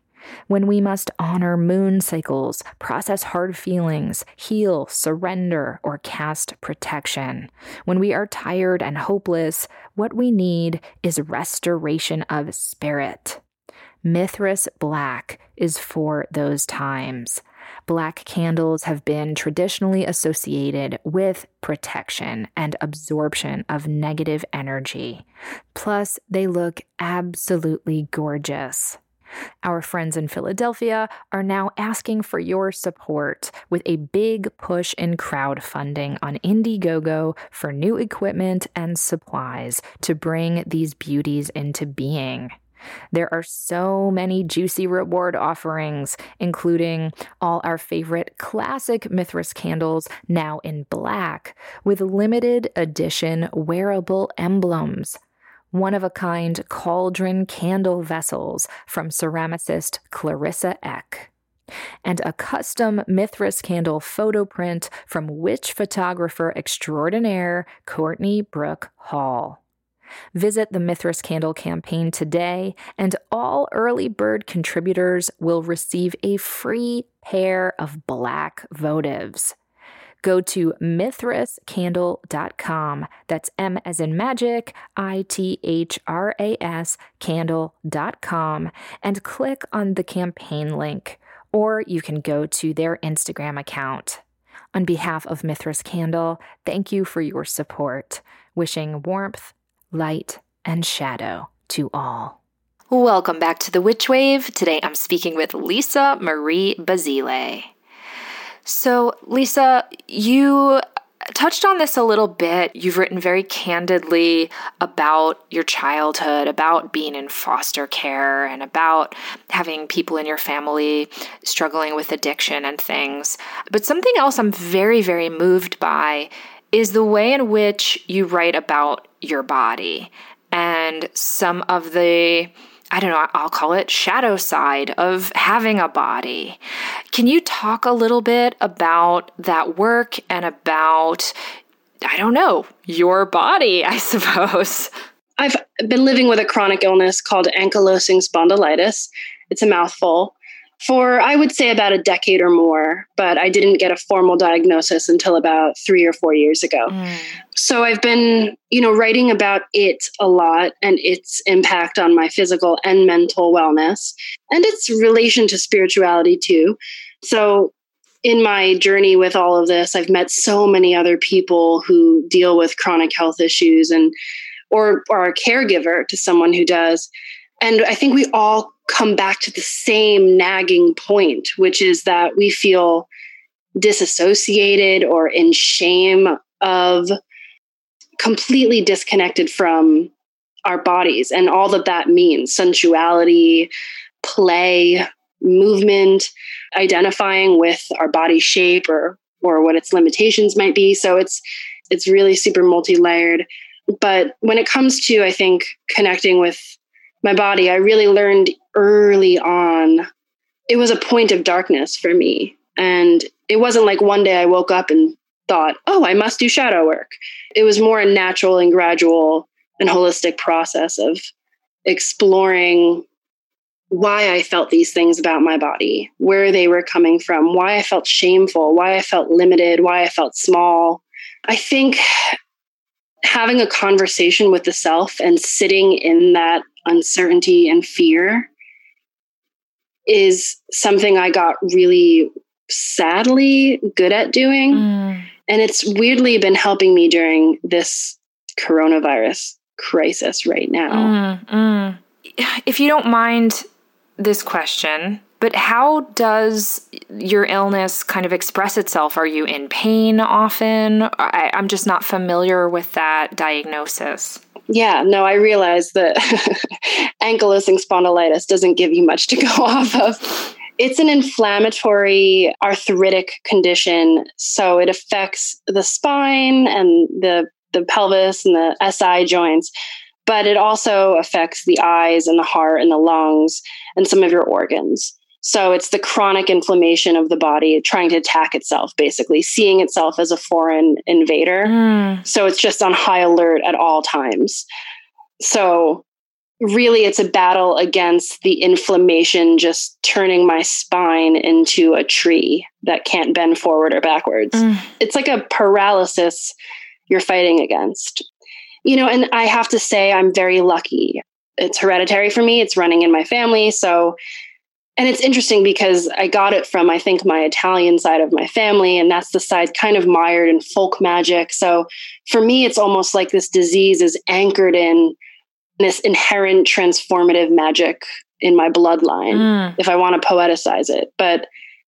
[SPEAKER 1] When we must honor moon cycles, process hard feelings, heal, surrender, or cast protection. When we are tired and hopeless, what we need is restoration of spirit. Mithras Black is for those times. Black candles have been traditionally associated with protection and absorption of negative energy. Plus, they look absolutely gorgeous. Our friends in Philadelphia are now asking for your support with a big push in crowdfunding on Indiegogo for new equipment and supplies to bring these beauties into being. There are so many juicy reward offerings, including all our favorite classic Mithras candles now in black, with limited edition wearable emblems one of a kind cauldron candle vessels from ceramicist Clarissa Eck, and a custom Mithras candle photo print from witch photographer extraordinaire Courtney Brooke Hall. Visit the Mithras Candle campaign today, and all early bird contributors will receive a free pair of black votives go to mithrascandle.com. That's M as in magic, I T H R A S candle.com, and click on the campaign link, or you can go to their Instagram account. On behalf of Mithras Candle, thank you for your support. Wishing warmth, light, and shadow to all. Welcome back to the Witch Wave. Today I'm speaking with Lisa Marie Basile. So, Lisa, you touched on this a little bit. You've written very candidly about your childhood, about being in foster care, and about having people in your family struggling with addiction and things. But something else I'm very, very moved by is the way in which you write about your body and some of the I don't know, I'll call it shadow side of having a body. Can you talk a little bit about that work and about, I don't know, your body, I suppose?
[SPEAKER 5] I've been living with a chronic illness called ankylosing spondylitis. It's a mouthful for I would say about a decade or more, but I didn't get a formal diagnosis until about three or four years ago. Mm. So I've been, you know, writing about it a lot and its impact on my physical and mental wellness and its relation to spirituality too. So in my journey with all of this, I've met so many other people who deal with chronic health issues and or are a caregiver to someone who does. And I think we all come back to the same nagging point, which is that we feel disassociated or in shame of completely disconnected from our bodies and all that that means sensuality, play, movement, identifying with our body shape or or what its limitations might be. So it's it's really super multi-layered. But when it comes to I think connecting with my body, I really learned early on it was a point of darkness for me. And it wasn't like one day I woke up and thought, oh, I must do shadow work. It was more a natural and gradual and holistic process of exploring why I felt these things about my body, where they were coming from, why I felt shameful, why I felt limited, why I felt small. I think having a conversation with the self and sitting in that uncertainty and fear is something I got really sadly good at doing. Mm. And it's weirdly been helping me during this coronavirus crisis right now.
[SPEAKER 1] Mm, mm. If you don't mind this question, but how does your illness kind of express itself? Are you in pain often? I, am just not familiar with that diagnosis.
[SPEAKER 5] Yeah, no, I realize that ankylosing spondylitis doesn't give you much to go off of. It's an inflammatory arthritic condition, so it affects the spine and the the pelvis and the SI joints, but it also affects the eyes and the heart and the lungs and some of your organs. So it's the chronic inflammation of the body trying to attack itself, basically, seeing itself as a foreign invader. Mm. So it's just on high alert at all times. So really, it's a battle against the inflammation just turning my spine into a tree that can't bend forward or backwards. Mm. It's like a paralysis you're fighting against. You know, and I have to say, I'm very lucky. It's hereditary for me, it's running in my family. So and it's interesting because I got it from, I think, my Italian side of my family, and that's the side kind of mired in folk magic. So for me, it's almost like this disease is anchored in this inherent transformative magic in my bloodline, mm. if I want to poeticize it. But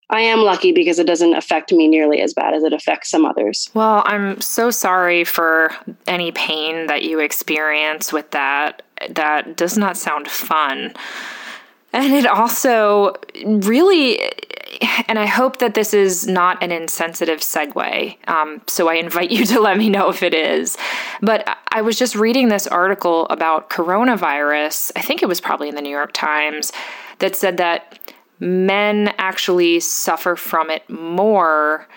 [SPEAKER 5] I am lucky because it doesn't affect me nearly as bad as it affects some others.
[SPEAKER 1] Well, I'm so sorry for any pain that you experience with that. That does not sound fun. And it also really, and I hope that this is not an insensitive segue. Um, so I invite you to let me know if it is. But I was just reading this article about coronavirus. I think it was probably in the New York Times that said that men actually suffer from it more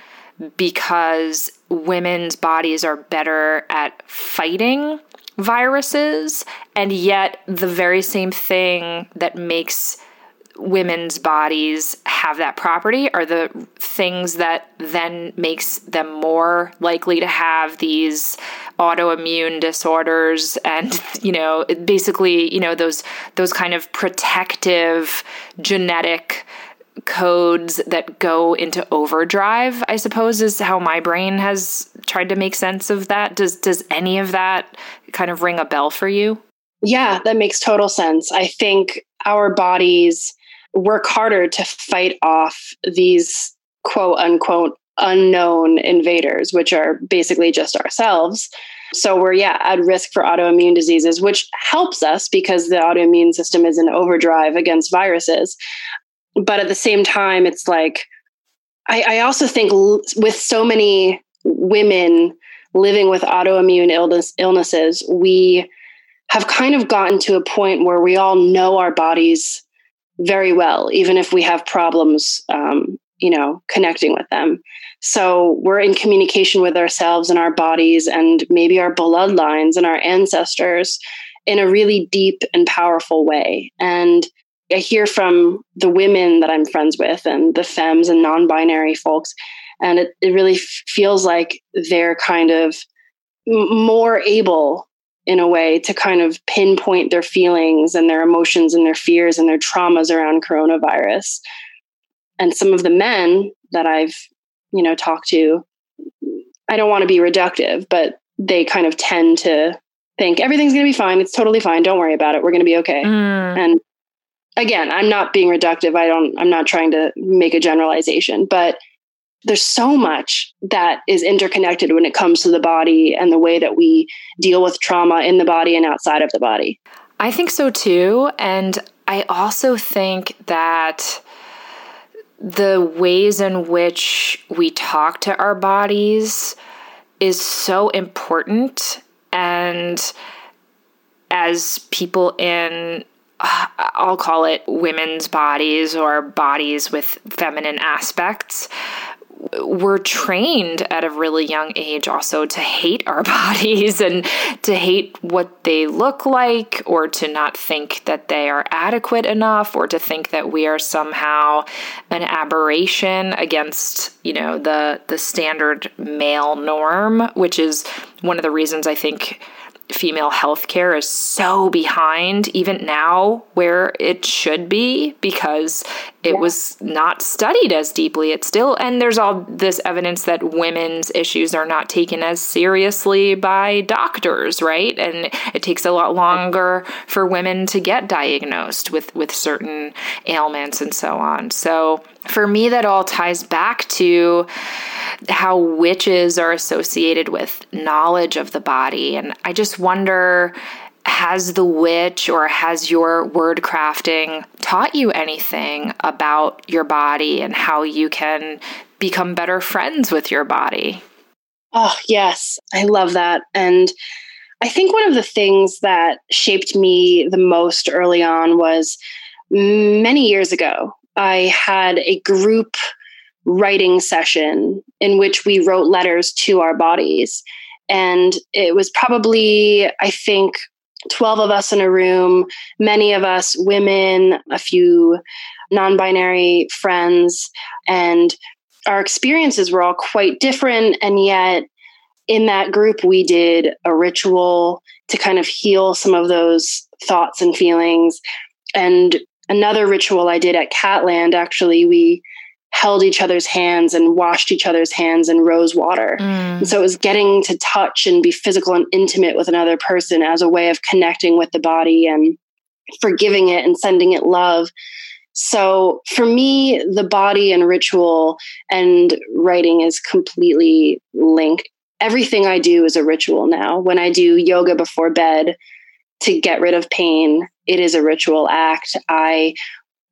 [SPEAKER 1] because women's bodies are better at fighting viruses, and yet the very same thing that makes women's bodies have that property are the things that then makes them more likely to have these autoimmune disorders and you know basically you know those those kind of protective genetic codes that go into overdrive i suppose is how my brain has tried to make sense of that. Does does any of that kind of ring a bell for you?
[SPEAKER 5] Yeah that makes total sense. I think our bodies work harder to fight off these quote unquote unknown invaders which are basically just ourselves. So we're yeah at risk for autoimmune diseases which helps us because the autoimmune system is in overdrive against viruses but at the same time, it's like, I, I also think l- with so many women living with autoimmune illness, illnesses, we have kind of gotten to a point where we all know our bodies very well, even if we have problems, um, you know, connecting with them. So we're in communication with ourselves and our bodies and maybe our bloodlines and our ancestors in a really deep and powerful way. And I hear from the women that I'm friends with and the femmes and non binary folks. And it, it really f- feels like they're kind of m- more able in a way to kind of pinpoint their feelings and their emotions and their fears and their traumas around coronavirus. And some of the men that I've, you know, talked to, I don't want to be reductive, but they kind of tend to think everything's going to be fine. It's totally fine. Don't worry about it. We're going to be okay. Mm. And again, I'm not being reductive. I don't, I'm not trying to make a generalization, but there's so much that is interconnected when it comes to the body and the way that we deal with trauma in the body and outside of the body.
[SPEAKER 1] I think so too. And I also think that the ways in which we talk to our bodies is so important. And as people in I'll call it women's bodies or bodies with feminine aspects, we're trained at a really young age also to hate our bodies and to hate what they look like or to not think that they are adequate enough or to think that we are somehow an aberration against you know the the standard male norm which is one of the reasons i think female healthcare is so behind even now where it should be because it yeah. was not studied as deeply. It's still, and there's all this evidence that women's issues are not taken as seriously by doctors, right? And it takes a lot longer for women to get diagnosed with, with certain ailments and so on. So for me, that all ties back to how witches are associated with knowledge of the body. And I just wonder has the witch or has your word crafting taught you anything about your body and how you can become better friends with your body?
[SPEAKER 5] Oh, yes. I love that. And I think one of the things that shaped me the most early on was many years ago. I had a group writing session in which we wrote letters to our bodies. And it was probably, I think, 12 of us in a room, many of us women, a few non binary friends, and our experiences were all quite different. And yet, in that group, we did a ritual to kind of heal some of those thoughts and feelings. And another ritual I did at Catland, actually, we held each other's hands and washed each other's hands in rose water. Mm. And so it was getting to touch and be physical and intimate with another person as a way of connecting with the body and forgiving it and sending it love. So for me, the body and ritual and writing is completely linked. Everything I do is a ritual now. When I do yoga before bed to get rid of pain, it is a ritual act. I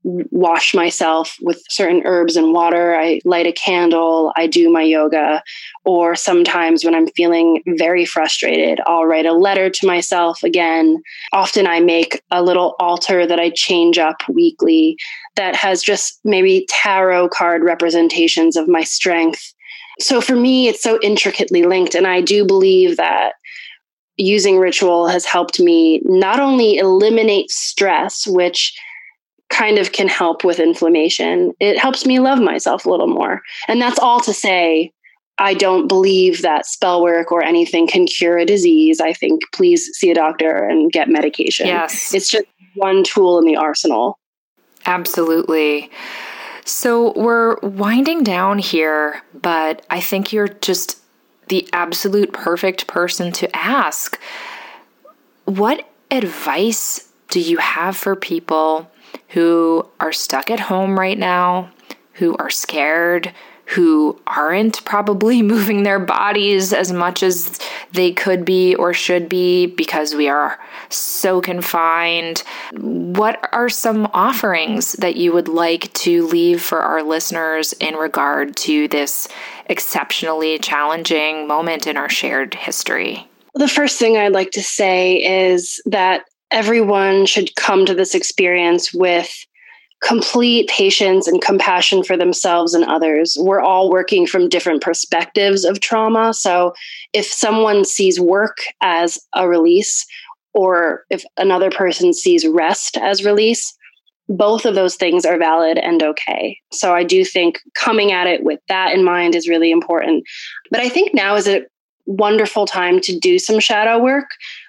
[SPEAKER 5] wash myself with certain herbs and water. I light a candle. I do my yoga. Or sometimes when I'm feeling very frustrated, I'll write a letter to myself again. Often I make a little altar that I change up weekly that has just maybe tarot card representations of my strength. So for me, it's so intricately linked. And I do believe that using ritual has helped me not only eliminate stress, which kind of can help with inflammation. It helps me love myself a little more. And that's all to say I don't believe that spell work or anything can cure a disease. I think please see a doctor and get medication.
[SPEAKER 1] Yes.
[SPEAKER 5] It's just one tool in the arsenal.
[SPEAKER 1] Absolutely. So we're winding down here, but I think you're just the absolute perfect person to ask. What advice do you have for people who are stuck at home right now, who are scared, who aren't probably moving their bodies as much as they could be or should be because we are so confined. What are some offerings that you would like to leave for our listeners in regard to this exceptionally challenging moment in our shared history?
[SPEAKER 5] The first thing I'd like to say is that everyone should come to this experience with complete patience and compassion for themselves and others. We're all working from different perspectives of trauma. So if someone sees work as a release, or if another person sees rest as release, both of those things are valid and okay. So I do think coming at it with that in mind is really important. But I think now is a wonderful time to do some shadow work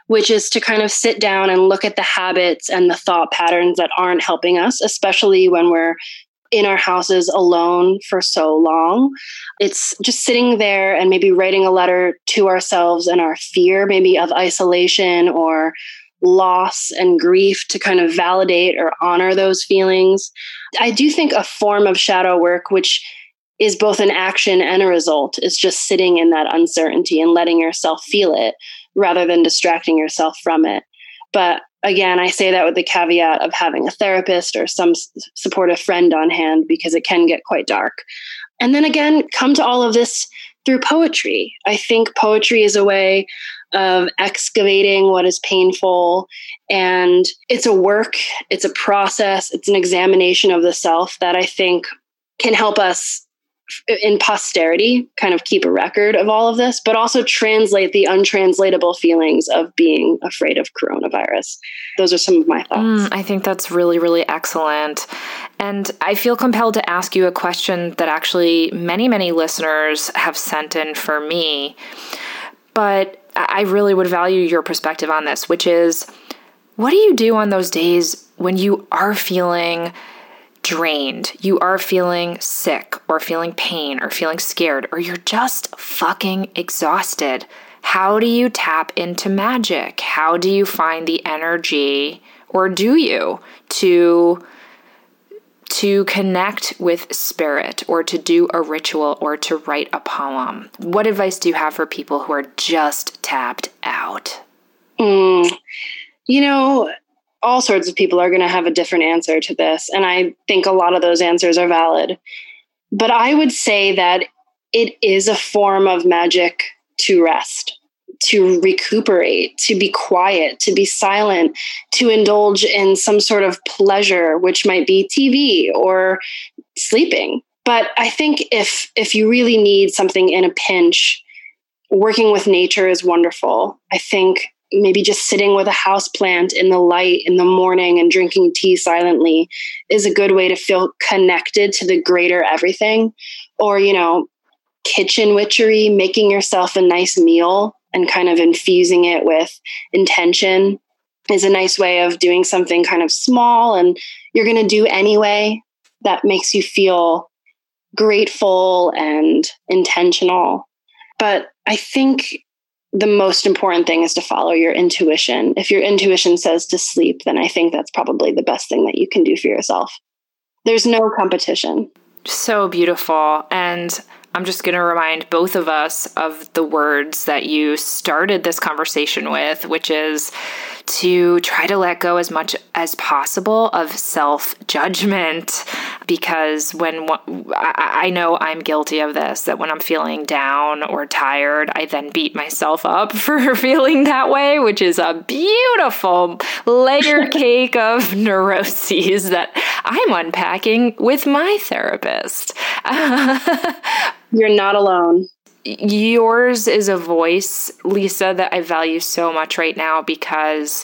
[SPEAKER 5] which is to kind of sit down and look at the habits and the thought patterns that aren't helping us, especially when we're in our houses alone for so long. It's just sitting there and maybe writing a letter to ourselves and our fear, maybe of isolation or loss and grief to kind of validate or honor those feelings. I do think a form of shadow work, which is both an action and a result, is just sitting in that uncertainty and letting yourself feel it rather than distracting yourself from it. But again, I say that with the caveat of having a therapist or some supportive friend on hand because it can get quite dark. And then again, come to all of this through poetry. I think poetry is a way of excavating what is painful. And it's a work, it's a process, it's an examination of the self that I think can help us in posterity kind of keep a record of all of this, but also translate the untranslatable feelings of being afraid of coronavirus. Those are some of my thoughts. Mm,
[SPEAKER 1] I think that's really, really excellent. And I feel compelled to ask you a question that actually many, many listeners have sent in for me. But I really would value your perspective on this, which is what do you do on those days when you are feeling drained, you are feeling sick or feeling pain or feeling scared or you're just fucking exhausted. How do you tap into magic? How do you find the energy or do you to to connect with spirit or to do a ritual or to write a poem? What advice do you have for people who are just tapped out?
[SPEAKER 5] Mm, you know, all sorts of people are going to have a different answer to this. And I think a lot of those answers are valid. But I would say that it is a form of magic to rest, to recuperate, to be quiet, to be silent, to indulge in some sort of pleasure, which might be TV or sleeping. But I think if if you really need something in a pinch, working with nature is wonderful. I think maybe just sitting with a house plant in the light in the morning and drinking tea silently is a good way to feel connected to the greater everything. Or you know kitchen witchery making yourself a nice meal and kind of infusing it with intention is a nice way of doing something kind of small and you're going to do anyway that makes you feel grateful and intentional. But i think the most important thing is to follow your intuition. If your intuition says to sleep, then I think that's probably the best thing that you can do for yourself. There's no competition.
[SPEAKER 1] So beautiful. And I'm just going to remind both of us of the words that you started this conversation with, which is to try to let go as much as possible of self judgment. Because when I know I'm guilty of this, that when I'm feeling down or tired, I then beat myself up for feeling that way, which is a beautiful layer cake of neuroses that I'm unpacking with my therapist.
[SPEAKER 5] You're not alone
[SPEAKER 1] yours is a voice, Lisa, that I value so much right now because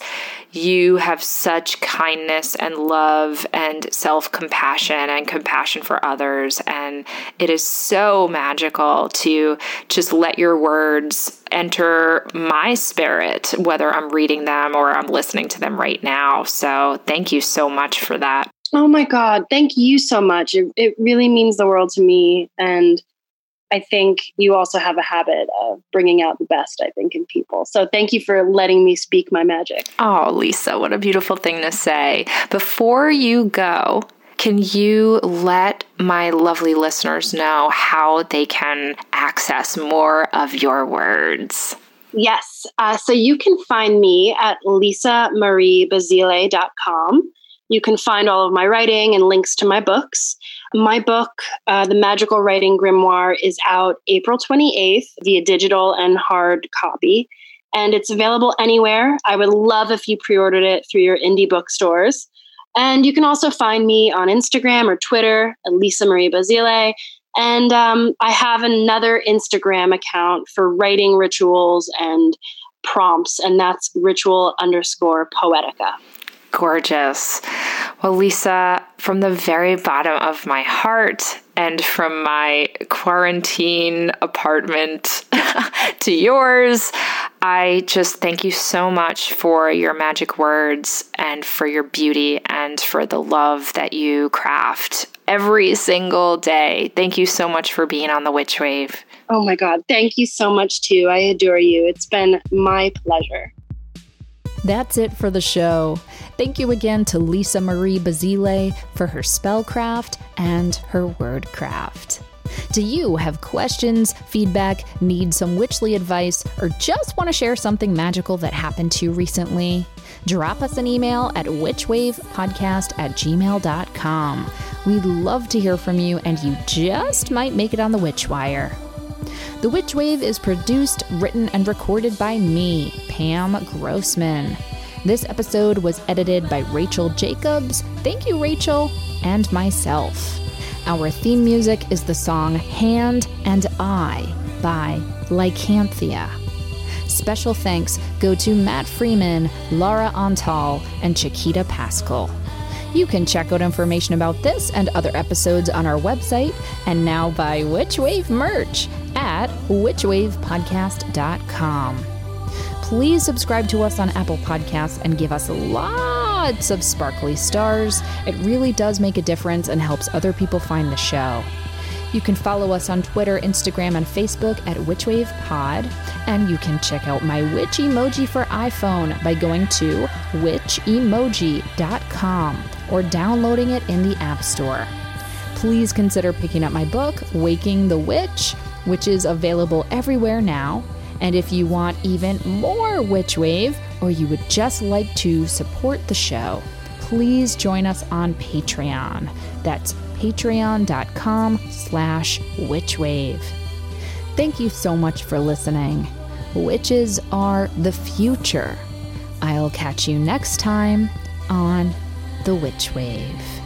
[SPEAKER 1] you have such kindness and love and self compassion and compassion for others. And it is so magical to just let your words enter my spirit, whether I'm reading them or I'm listening to them right now. So thank you so much for that.
[SPEAKER 5] Oh my God. Thank you so much. It, it really means the world to me. And I think you also have a habit of bringing out the best, I think, in people. So thank you for letting me speak my magic.
[SPEAKER 1] Oh, Lisa, what a beautiful thing to say. Before you go, can you let my lovely listeners know how they can access more of your words?
[SPEAKER 5] Yes. Uh, so you can find me at lisamariebasile.com. You can find all of my writing and links to my books. My book, uh, The Magical Writing Grimoire, is out April 28th via digital and hard copy. And it's available anywhere. I would love if you pre ordered it through your indie bookstores. And you can also find me on Instagram or Twitter Lisa Marie Basile. And um, I have another Instagram account for writing rituals and prompts, and that's ritual underscore poetica
[SPEAKER 1] gorgeous. Well, Lisa, from the very bottom of my heart and from my quarantine apartment to yours, I just thank you so much for your magic words and for your beauty and for the love that you craft every single day. Thank you so much for being on the Witch Wave.
[SPEAKER 5] Oh my God. Thank you so much, too. I adore you. It's been my pleasure.
[SPEAKER 2] That's it for the show. Thank you again to Lisa Marie Basile for her spellcraft and her wordcraft.
[SPEAKER 1] Do you have questions, feedback, need some witchly advice, or just want to share something magical that happened to you recently? Drop us an email at witchwavepodcast at gmail.com. We'd love to hear from you, and you just might make it on the Witch Wire. The Witch Wave is produced, written, and recorded by me, Pam Grossman. This episode was edited by Rachel Jacobs. Thank you, Rachel, and myself. Our theme music is the song Hand and I by Lycanthia. Special thanks go to Matt Freeman, Laura Antal, and Chiquita Pascal. You can check out information about this and other episodes on our website and now buy Witchwave merch at witchwavepodcast.com. Please subscribe to us on Apple Podcasts and give us lots of sparkly stars. It really does make a difference and helps other people find the show. You can follow us on Twitter, Instagram, and Facebook at WitchWavePod. And you can check out my witch emoji for iPhone by going to witchemoji.com or downloading it in the App Store. Please consider picking up my book, Waking the Witch, which is available everywhere now. And if you want even more Witch Wave, or you would just like to support the show, please join us on Patreon. That's patreon.com slash witchwave. Thank you so much for listening. Witches are the future. I'll catch you next time on The Witch Wave.